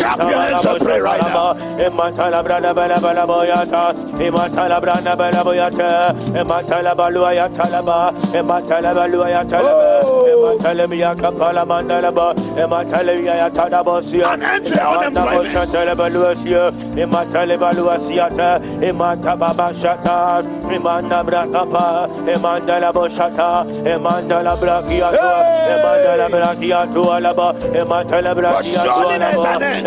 Bene me kapalu Clap your hands and pray right now. Imatala branda bala bala boyata. Imatala branda bala boyata. Imatala balua yatala ba. Imatala balua yatala ba. Oh. Imatala miya kapala mandala ba. Imatala miya yatada bosia. An end to the unemployment. Imatala balua sia. Imatala balua siata. Imata baba shata. Imanda brakapa. Imandala boshata. Imandala brakiatu. Hey. Imandala brakiatu alaba. Imatala brakiatu surely there's an end.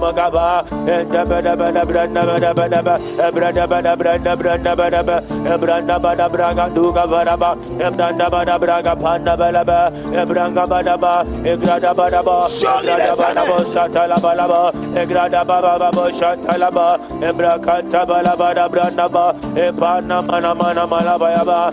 Magaba, and the Bada Branda Bada Ebrada Bada Branda Branda Bada, Ebranda Bada Braga Duga Baraba, Ebranda Bada Braga Panda Balaba, Ebranga Badaba, Egrada Badaba, Egrada Badaba Satala Balaba, Egrada Baba Shatalaba, Ebrakata Balabada Brandaba, Epana Mana Malabayaba,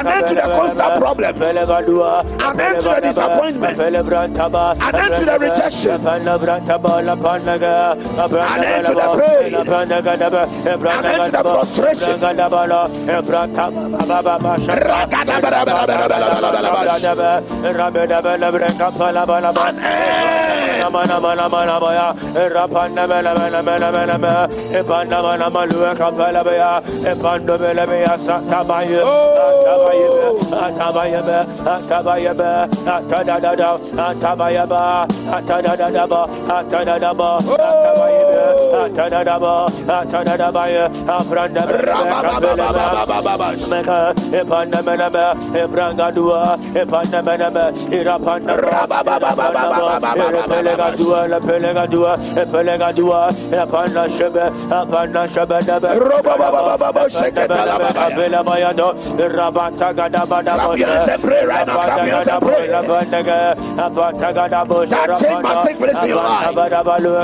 An end to the constant problems. An end to the disappointments. An end to the rejection. An end to the pain. An end to the frustration. Oh. Oh,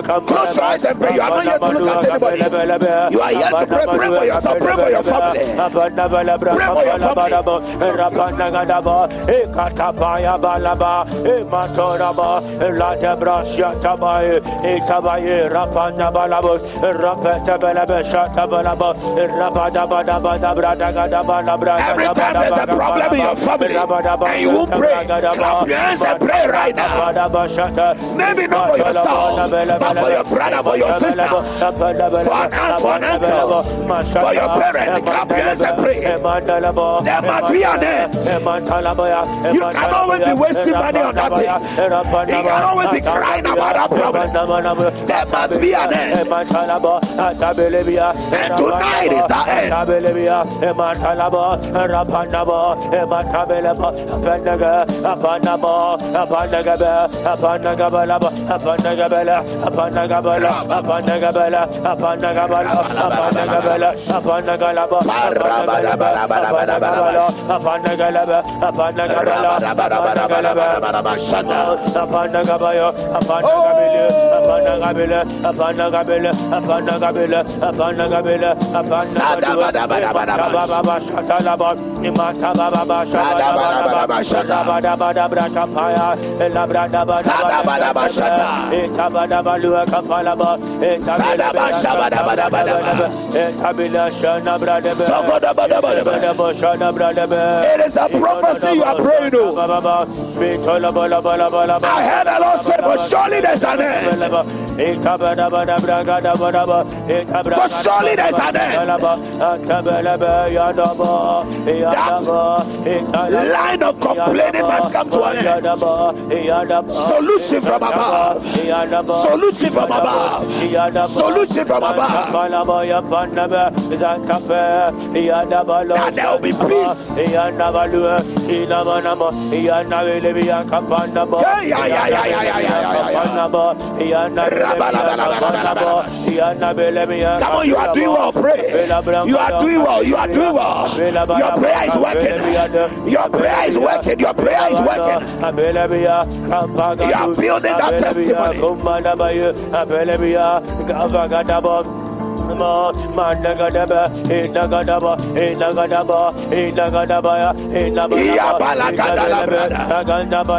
Clap Close your eyes and pray. You are not here to look at anybody. You are here to. Pray for yourself. Pray for your family. Pray for your family. Every time there's a problem in your family and you won't pray, clap your hands and pray right now. Maybe not for yourself, but for your brother, for your sister, for an aunt, for an uncle, for your parent. Clap your hands and pray. There must be an end. You can always be wasting money on that thing. You can always be crying about that problem. There must be an end. And tonight is the end. Rapanaba, Matabelaba, Apanaga, Apanaba, Apanagaba, Apanagabalaba, Apanagabala, Apanagabala, Apanagabala, Apanagabala, Apanagabala, Apanagalaba, Apanagalaba, Apanagalaba, Apanagabala, Apanagabala, Apanagabaya, Apanagabila, Apanagabila, Apanagabila, Apanagabila, Apanagabila, Apanagabila, Apanagabila, Apanagabila, Elabra Nimata Baba Shada Baba Shada Baba Dabra Kapaya Elabra Baba Shada Baba Shada Etabada Balua Kapalaba Etabada Shabada Baba Baba Etabila Shana Brada Sabada Baba Baba Shana Brada It is a prophecy you are praying to I heard the Lord say but surely there's an end for surely there's an end. That line of complaining must come to an end. Solution from above. Solution from above. Solution from above. That there will be peace. Yeah, yeah, yeah, yeah, yeah, yeah, yeah, yeah, yeah. Come on, you are doing well. Pray. You are doing well. You are doing well. Your prayer is working. Your prayer is working. Your prayer is working. You are building that testimony. Ma Mandagadaba, Inagadaba, Inagadaba, Inagadaba, Inagadaba, Agandaba,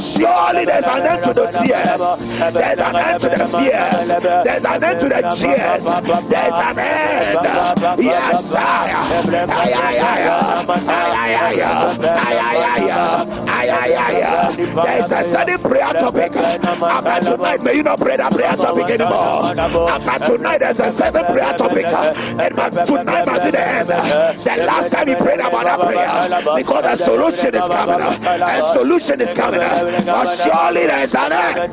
Surely there's an end to the tears. There's an end to the fears. There's an end to the cheers. There's an end. Yes, I. Ay, ay, ay, ay, ay, ay, ay, There's a certain prayer topic. After tonight, may you not pray that prayer topic anymore. After tonight, there's a certain prayer topic. And tonight might be the end. The last time we prayed about that prayer, because the solution is coming. A solution is coming. But surely there's an end.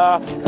me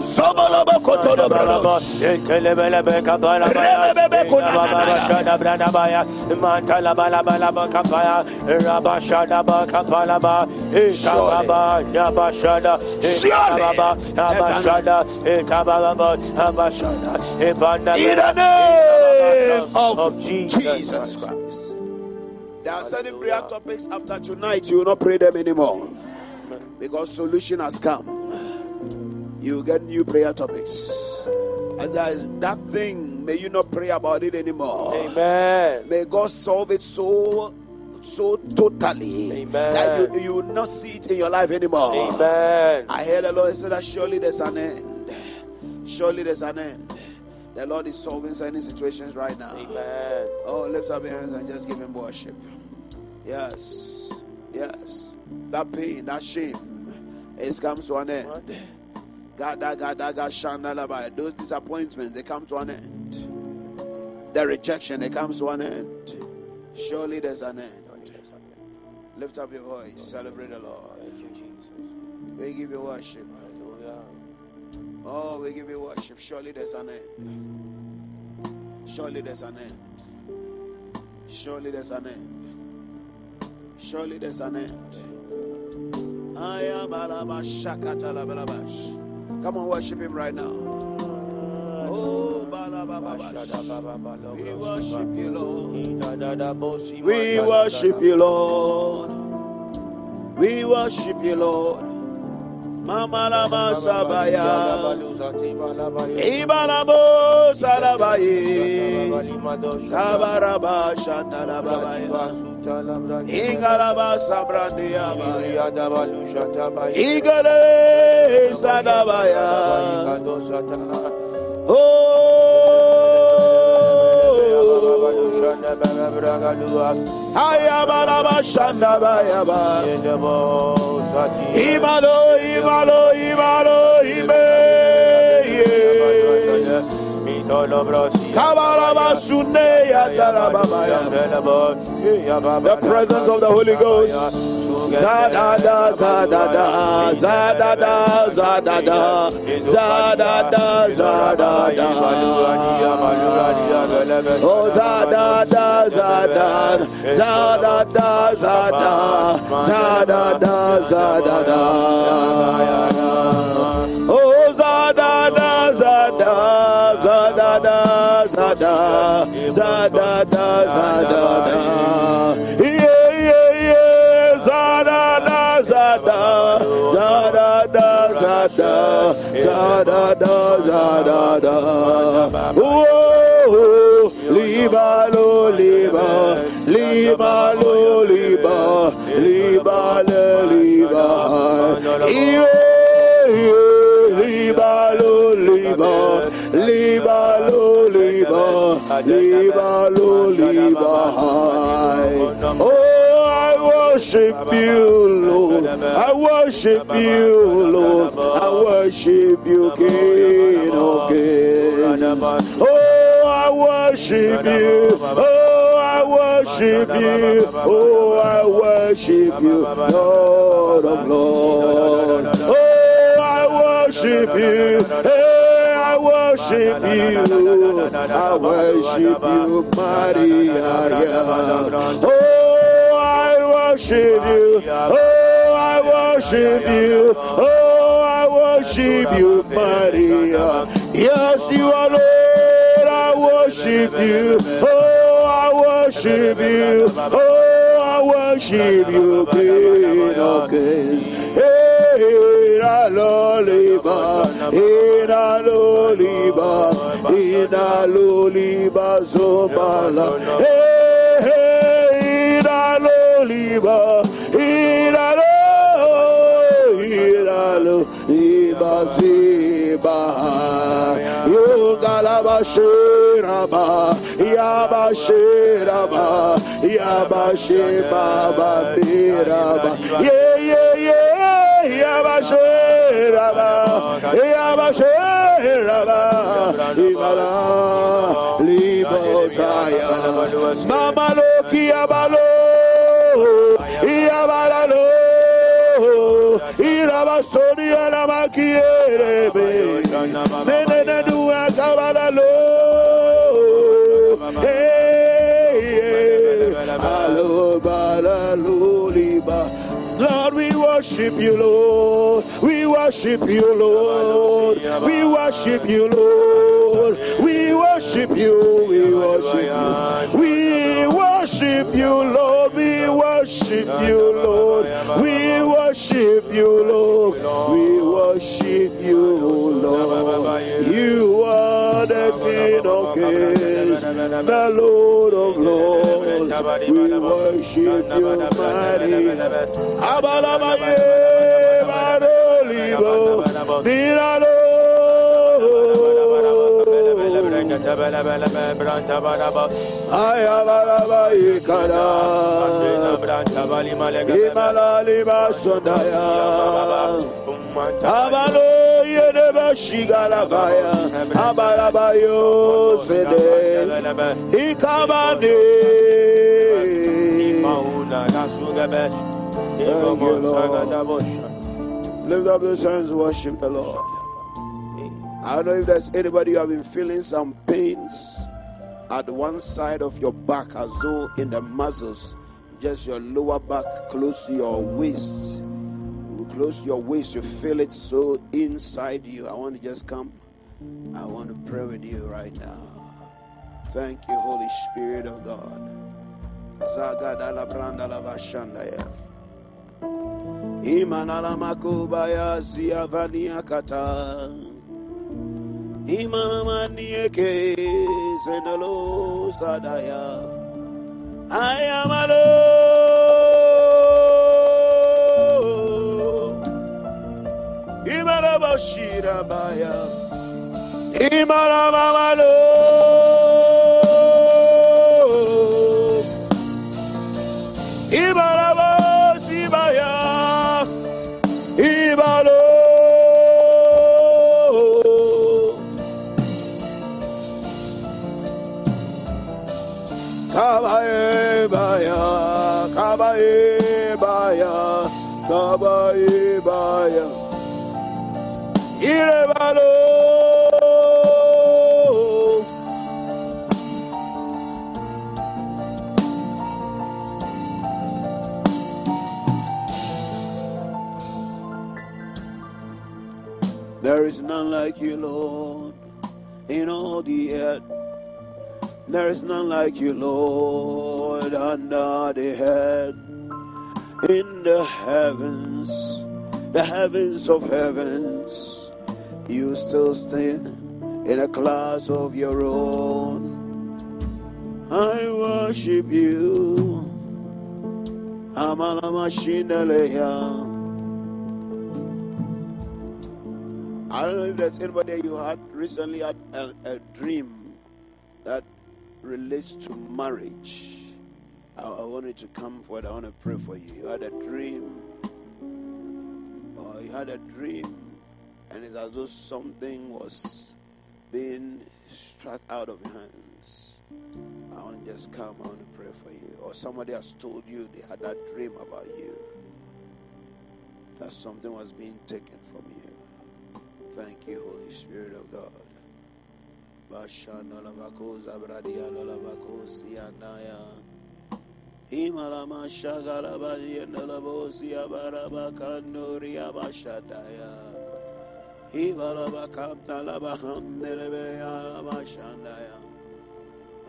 Zobolobo kotolo brados. Rebebebe In the name of Jesus Christ. There are certain prayer topics after tonight, you will not pray them anymore. Because solution has come. You get new prayer topics. And that, is, that thing, may you not pray about it anymore. Amen. May God solve it so so totally Amen. that you, you will not see it in your life anymore. Amen. I heard the Lord say that surely there's an end. Surely there's an end. The Lord is solving certain situations right now. Amen. Oh, lift up your hands and just give him worship. Yes. Yes. That pain, that shame, it comes to an end. Those disappointments, they come to an end. The rejection, it comes to an end. Surely there's an end. Lift up your voice. Celebrate the Lord. Thank you, Jesus. We give you worship. Oh, we give you worship. Surely there's an end. Surely there's an end. Surely there's an end. Surely there's an end. I am alaba shakatalabalabash. Come on, worship him right now. Oh. We worship you, Lord. We worship you, Lord. We worship you, Lord. Mama lama sabaya. Ibalabo salabaye. Kabaraba shandalabaya. Ingalaba sabrandiabaya. Igale sadabaya. Oh. Ayabalaba shandabayaba. Imalo, imalo, imalo, ime. The presence of the Holy Ghost. Zadada, zadada, zadada, zadada, zadada, zadada. Oh, zadada, zadada, zadada, zadada, zadada, zadada. Liba lo liba liba le liba liba lo liba liba lo liba liba lo liba oh I worship you, Lord. I worship you, Lord. I worship you, King of Kings. Oh, I worship you. Oh, worship you. Oh, I worship you, Lord of Lords. Oh, I worship you. Hey, I worship you. I worship you, Maria. Oh, I worship you. Oh, I worship you. Oh, I worship you, Maria. Yes, you are Lord. I worship you. Oh, I worship you. Oh, I worship you, King of Kings. Hey, loliba, la loliba, la loliba, zobala. La loliba ziba yo galaba shiraba yaba shiraba yaba shibaba biraba. Yeah yeah yeah yaba shiraba yaba shiraba ibala libo taya mama loki abalo. Iabalalo, Irabasonia Namakiere, worship you, Lord. We worship you, Lord. We worship you, Lord. We worship you. We worship you. We worship you, Lord. We worship you, Lord. We worship you, Lord. We worship you, Lord. You are the King of Kings, the Lord of Lords. We worship you, mighty. Abalabaye Marolibo Diralo Ayabalabaye Kada Imalali Basondaya Abalo Yedeba Shigalabaya Abalabayo Sede Ikabane. Lift up your hands, worship the Lord. I don't know if there's anybody who have been feeling some pains at one side of your back, as though in the muscles, just your lower back, close to your waist. Close your waist, you feel it so inside you. I want to just come. I want to pray with you right now. Thank you, Holy Spirit of God. Imanala makubaya siavania kata. Imana manieke zenalo sadaya. Ayamalo. Imana bashira baya. Imana mamalo. Kabaye baya, kabaye baya, kabaye baya. There is none like you, Lord, in all the earth. There is none like you, Lord, under the head. In the heavens, the heavens of heavens, you still stand in a class of your own. I worship you. Amalamashinaleya. I don't know if there's anybody you had recently had a, a dream that relates to marriage. I, I want you to come forward. I want to pray for you. You had a dream, or you had a dream, and it's as though something was being struck out of your hands. I want to just come. I want to pray for you. Or somebody has told you they had that dream about you. That something was being taken from you. Thank you, Holy Spirit of God.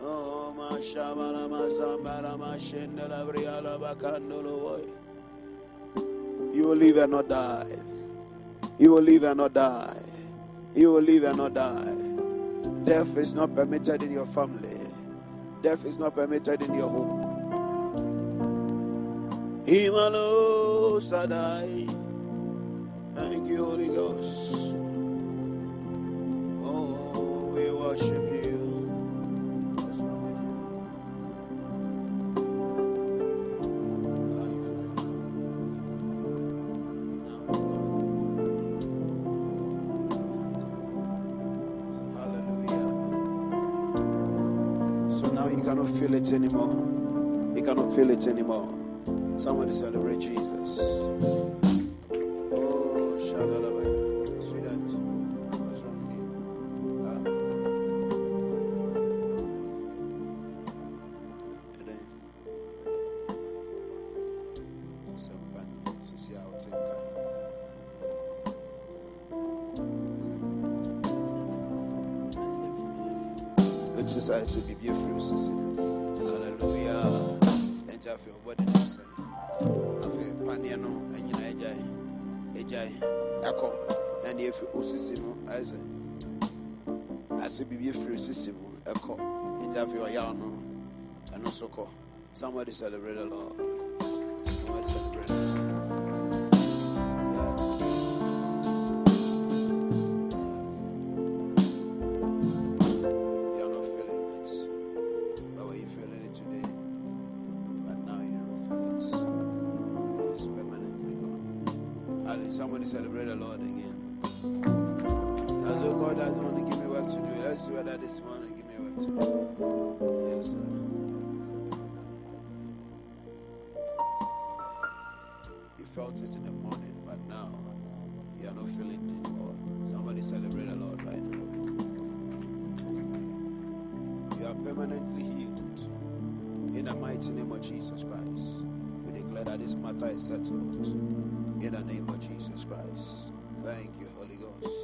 Oh, Mashabala Mazambara Mashendala Briala Bakandolo. You will live and not die. You will live and not die. You will live and not die. Death is not permitted in your family. Death is not permitted in your home. Himalo Sadai. Thank you, Holy Ghost. Worship you. So now you cannot feel it anymore. You cannot feel it anymore. Somebody celebrate Jesus. Oh, Shadalabaya. Somebody celebrate the Lord. Somebody celebrate the Lord. You're not feeling it. But were you feeling it today? But now you don't feel it. It is permanently gone. Somebody celebrate the Lord again. As though God doesn't want to give me work to do. Let's see whether this morning give me work to do. Yes, sir. Felt it in the morning, but now you are not feeling it anymore. Somebody celebrate the Lord right now. You are permanently healed. In the mighty name of Jesus Christ. We declare that this matter is settled. In the name of Jesus Christ. Thank you, Holy Ghost.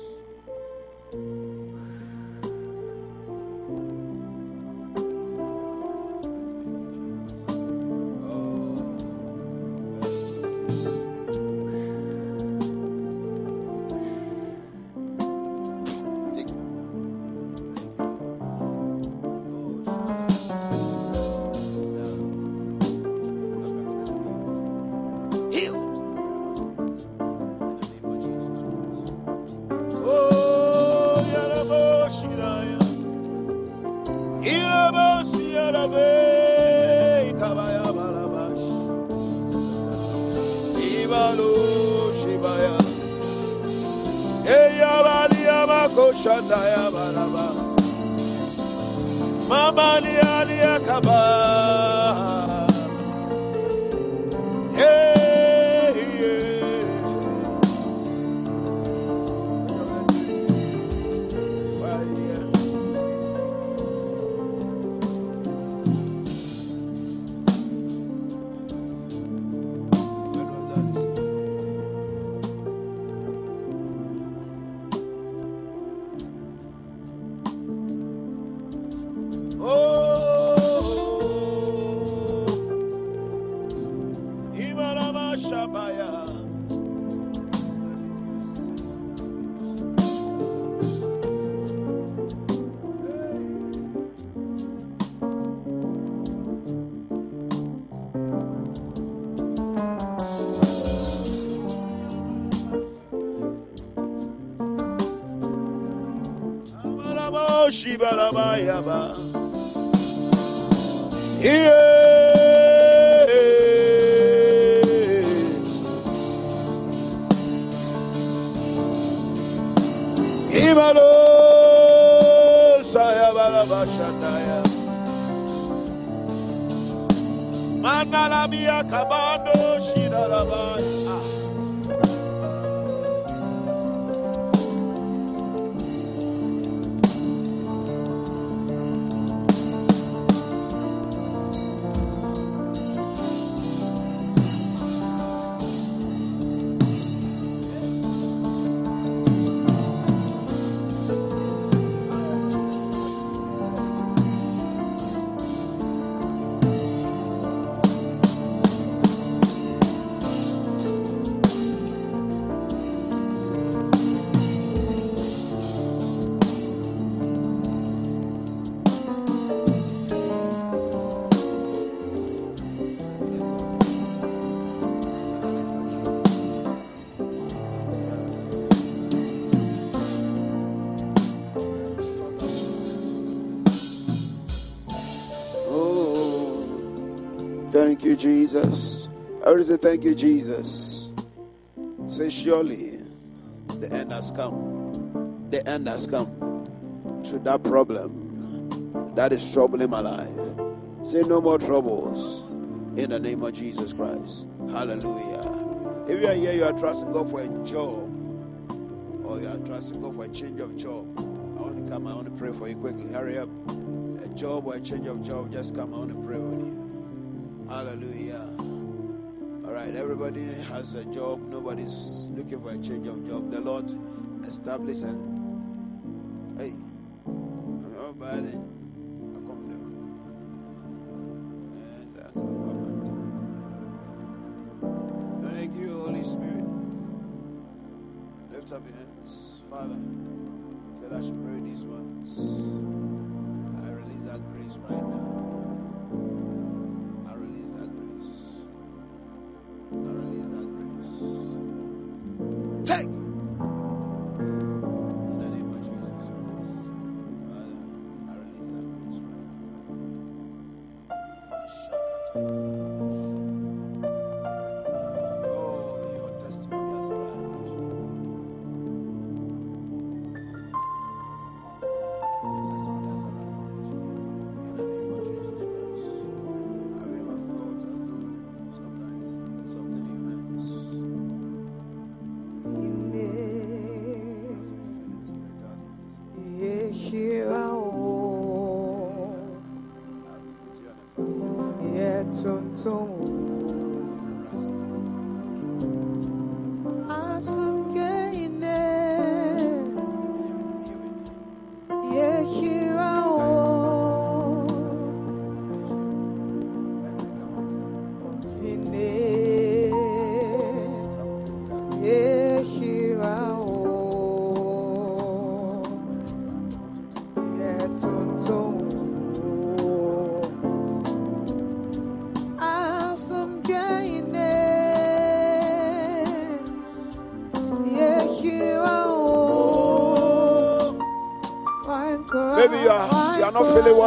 Shibarabayaba. Jesus. I want to say thank you, Jesus. Say, surely the end has come. The end has come to that problem that is troubling my life. Say, no more troubles in the name of Jesus Christ. Hallelujah. If you are here, you are trusting God for a job, or you are trusting God for a change of job. I want to come, I want to pray for you quickly. Hurry up. A job or a change of job, just come, I want to pray with you. Hallelujah. All right, everybody has a job. Nobody's looking for a change of job. The Lord established and hey, oh, nobody. Down. Thank you, Holy Spirit. Lift up your hands, Father. That I should pray these ones.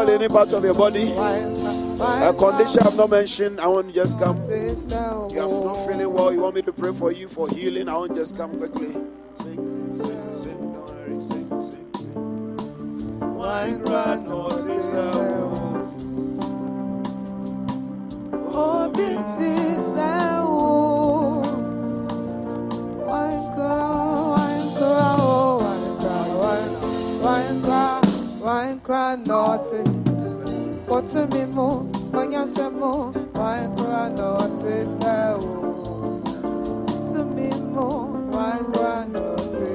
Any part of your body. A condition I've not mentioned, I want to just come. You have not feeling well, you want me to pray for you for healing, I want just come quickly. Cry naughty. What to me more, when you say more, why cry naughty, say To me more, oh. why cry naughty,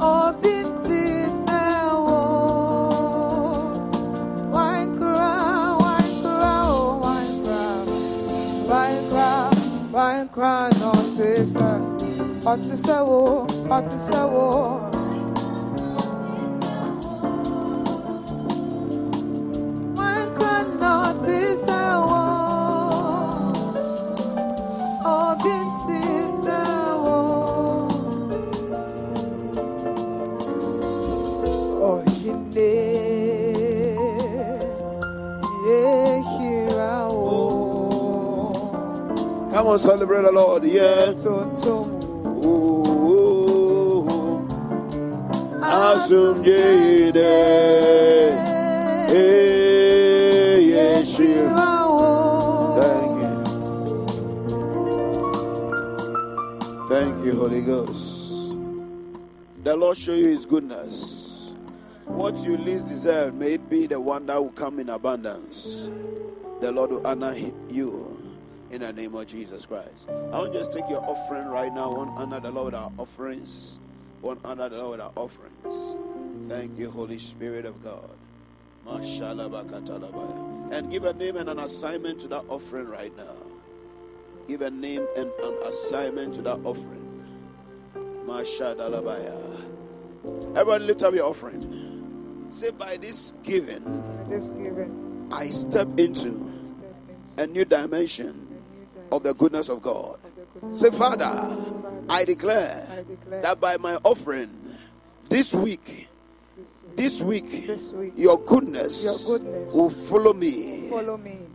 Oh, binti, say Why cry, why cry, oh, why cry, why cry, why cry say ọtí sẹ́wọ́ ọtí sẹ́wọ́. On, celebrate the Lord. Yeah. Asumjide eh, Yeshua. Thank you. Thank you, Holy Ghost. The Lord show you His goodness. What you least deserve, may it be the one that will come in abundance. The Lord will honor you in the name of Jesus Christ. I want just take your offering right now. To the Lord our offerings. One want to honor the Lord our offerings. Thank you, Holy Spirit of God. And give a name and an assignment to that offering right now. Give a name and an assignment to that offering. Everyone lift up your offering. Say, by this giving, By this giving, I step into step into a new dimension of the goodness of God. of the goodness Say, Father, I declare that by my offering this week, this week, this week, this week, your goodness, Your goodness will follow me.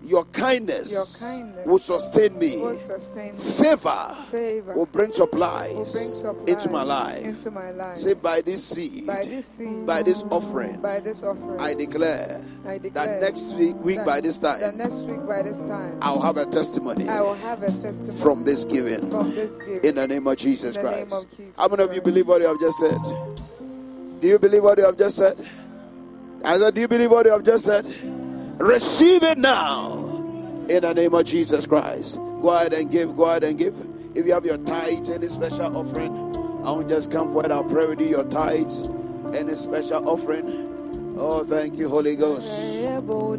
Your kindness, Your kindness will sustain me. will sustain Favor favor will bring supplies, will bring supplies into my life. into my life. Say, by this seed, by this seed, by this offering, by this offering, I declare I declare that next week, week that- by this that time, next week by this time, I'll have a testimony I will have a testimony from this giving. from this giving. In the name of Jesus Christ. of Jesus How many of you believe what you have just said? Do you believe what you have just said? I said, Do you believe what you have just said? Receive it now. In the name of Jesus Christ. Go ahead and give. Go ahead and give. If you have your tithes, any special offering, I won't just come forward. I'll pray with you. Your tithes, any special offering. Oh, thank you, Holy Ghost.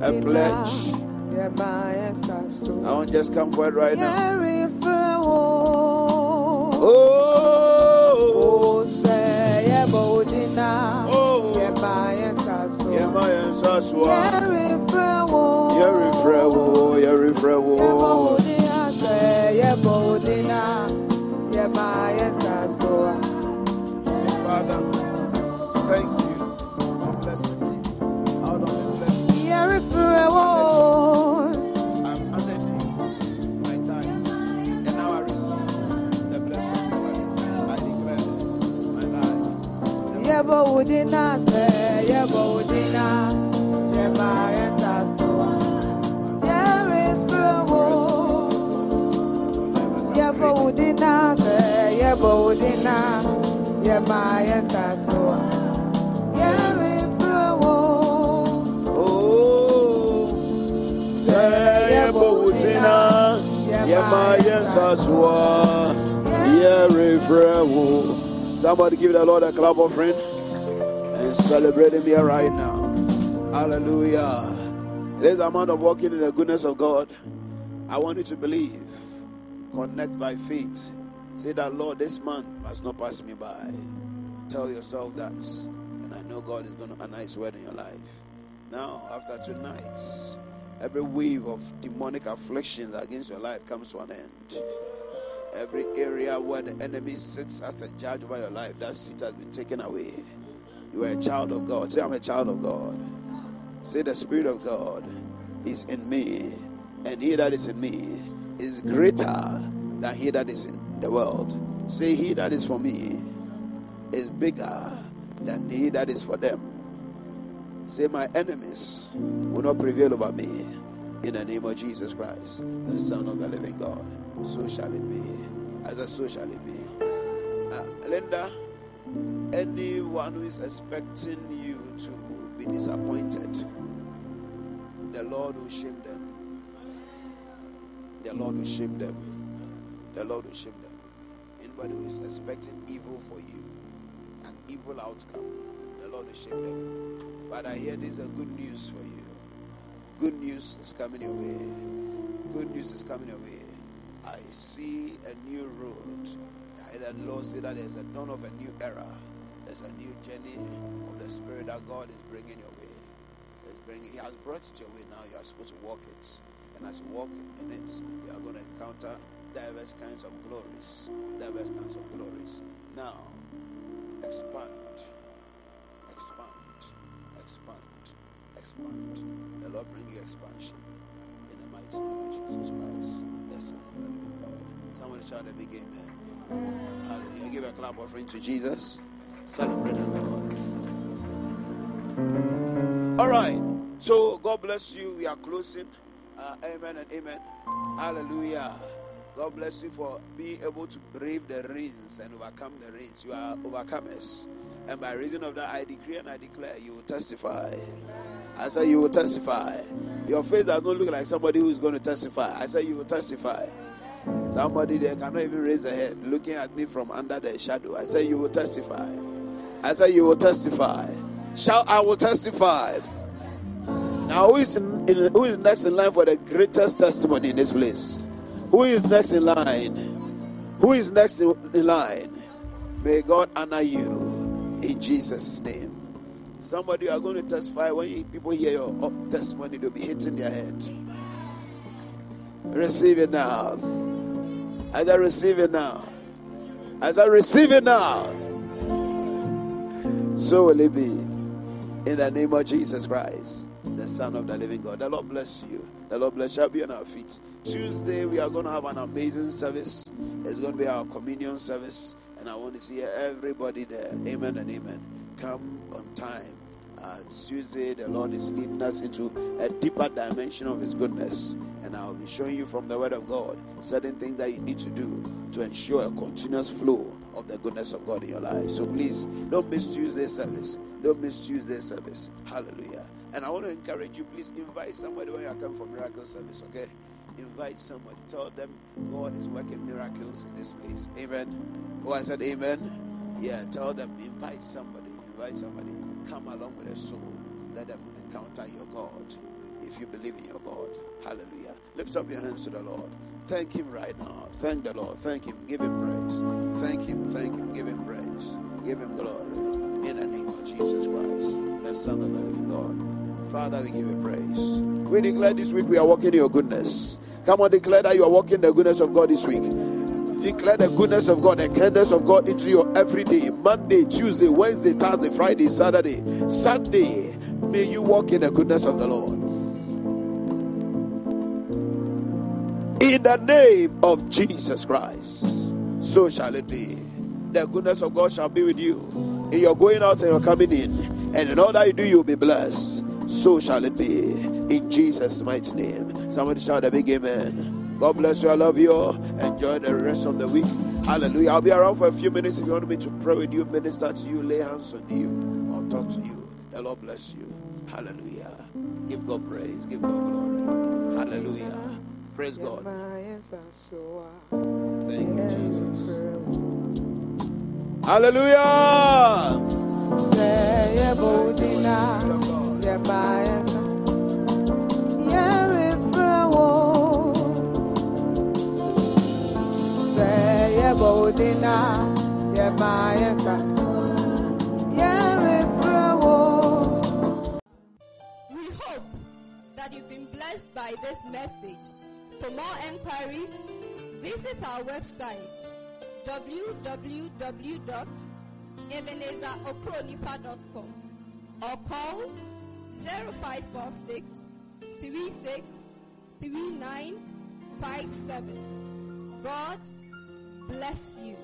A pledge. I won't just come forward right now. Oh, oh, yeah, my answers were. Yerifrewo, Yerifrewo. Say, Father, thank you for blessing me. Out of the blessing, I'm honored my tithes. And now I receive the blessing of God. I declare my life. Yebo udina se, Somebody give the Lord a clap offering and celebrate Him here right now. Hallelujah. There's amount of walking in the goodness of God. I want you to believe. Connect by faith. Say that, Lord, this month must not pass me by. Tell yourself that. And I know God is going to honor His word in your life. Now, after tonight, every wave of demonic afflictions against your life comes to an end. Every area where the enemy sits as a judge over your life, that seat has been taken away. You are a child of God. Say, I'm a child of God. Say, the Spirit of God is in me, and he that is in me is greater than he that is in the world. Say, he that is for me is bigger than he that is for them. Say, my enemies will not prevail over me. In the name of Jesus Christ, the Son of the living God. So shall it be. As a so shall it be. Uh, Linda, anyone who is expecting you to be disappointed, the Lord will shame them. The Lord will shame them. The Lord will shame them. Anybody who is expecting evil for you, evil outcome, the Lord will shame them. But I hear there's a good news for you. Good news is coming your way. Good news is coming your way. I see a new road. I the Lord say that there's a dawn of a new era. There's a new journey of the Spirit that God is bringing your way. He's bringing, he has brought it your way now. You are supposed to walk it. And as you walk in it, you are going to encounter diverse kinds of glories. Diverse kinds of glories. Now, expand, expand, expand, expand. The Lord bring you expansion in the mighty name of Jesus Christ, the Son of the living God. Somebody shout a big amen. Hallelujah. Give a clap offering to Jesus. Celebrate the Lord. All right. So God bless you. We are closing. Uh, amen and amen. Hallelujah. God bless you for being able to brave the rains and overcome the rains. You are overcomers. And by reason of that, I decree and I declare you will testify. I say you will testify. Your face does not look like somebody who is going to testify. I say you will testify. Somebody there cannot even raise their head looking at me from under the shadow. I say you will testify. I say you will testify. Shout, I will testify. Now, who is, in, in, who is next in line for the greatest testimony in this place? Who is next in line? Who is next in line? May God honor you in Jesus' name. Somebody you are going to testify when people hear your uh, testimony, they'll be hitting their head. Receive it now. As I receive it now. As I receive it now. So will it be. In the name of Jesus Christ, Son of the living God. The Lord bless you. The Lord bless you. I'll be on our feet. Tuesday, we are going to have an amazing service. It's going to be our communion service. And I want to see everybody there. Amen and amen. Come on time. Uh, Tuesday, the Lord is leading us into a deeper dimension of His goodness. And I'll be showing you from the Word of God certain things that you need to do to ensure a continuous flow of the goodness of God in your life. So please don't miss Tuesday service. Don't miss Tuesday service. Hallelujah. And I want to encourage you, please invite somebody when you coming for miracle service, okay? Invite somebody. Tell them God is working miracles in this place. Amen. Oh, I said amen. Yeah, tell them, invite somebody. Invite somebody. Come along with a soul. Let them encounter your God if you believe in your God. Hallelujah. Lift up your hands to the Lord. Thank Him right now. Thank the Lord. Thank Him. Give Him praise. Thank Him. Thank Him. Give Him praise. Give Him glory. In the name of Jesus Christ, the Son of the living God. Father, we give you praise. We declare this week we are walking in your goodness. Come on, declare that you are walking the goodness of God this week. Declare the goodness of God, the kindness of God into your everyday Monday, Tuesday, Wednesday, Thursday, Friday, Saturday, Sunday. May you walk in the goodness of the Lord. In the name of Jesus Christ, so shall it be. The goodness of God shall be with you in your going out and your coming in, and in all that you do, you'll be blessed. So shall it be. In Jesus' mighty name. Somebody shout a big amen. God bless you. I love you all. Enjoy the rest of the week. Hallelujah. I'll be around for a few minutes if you want me to pray with you, minister to you, lay hands on you, or talk to you. The Lord bless you. Hallelujah. Give God praise. Give God glory. Hallelujah. Praise God. Thank you, Jesus. Hallelujah. We hope that you've been blessed by this message. For more enquiries, visit our website www.ebenezerokronipa.com or call 0546 36 3957. God bless you.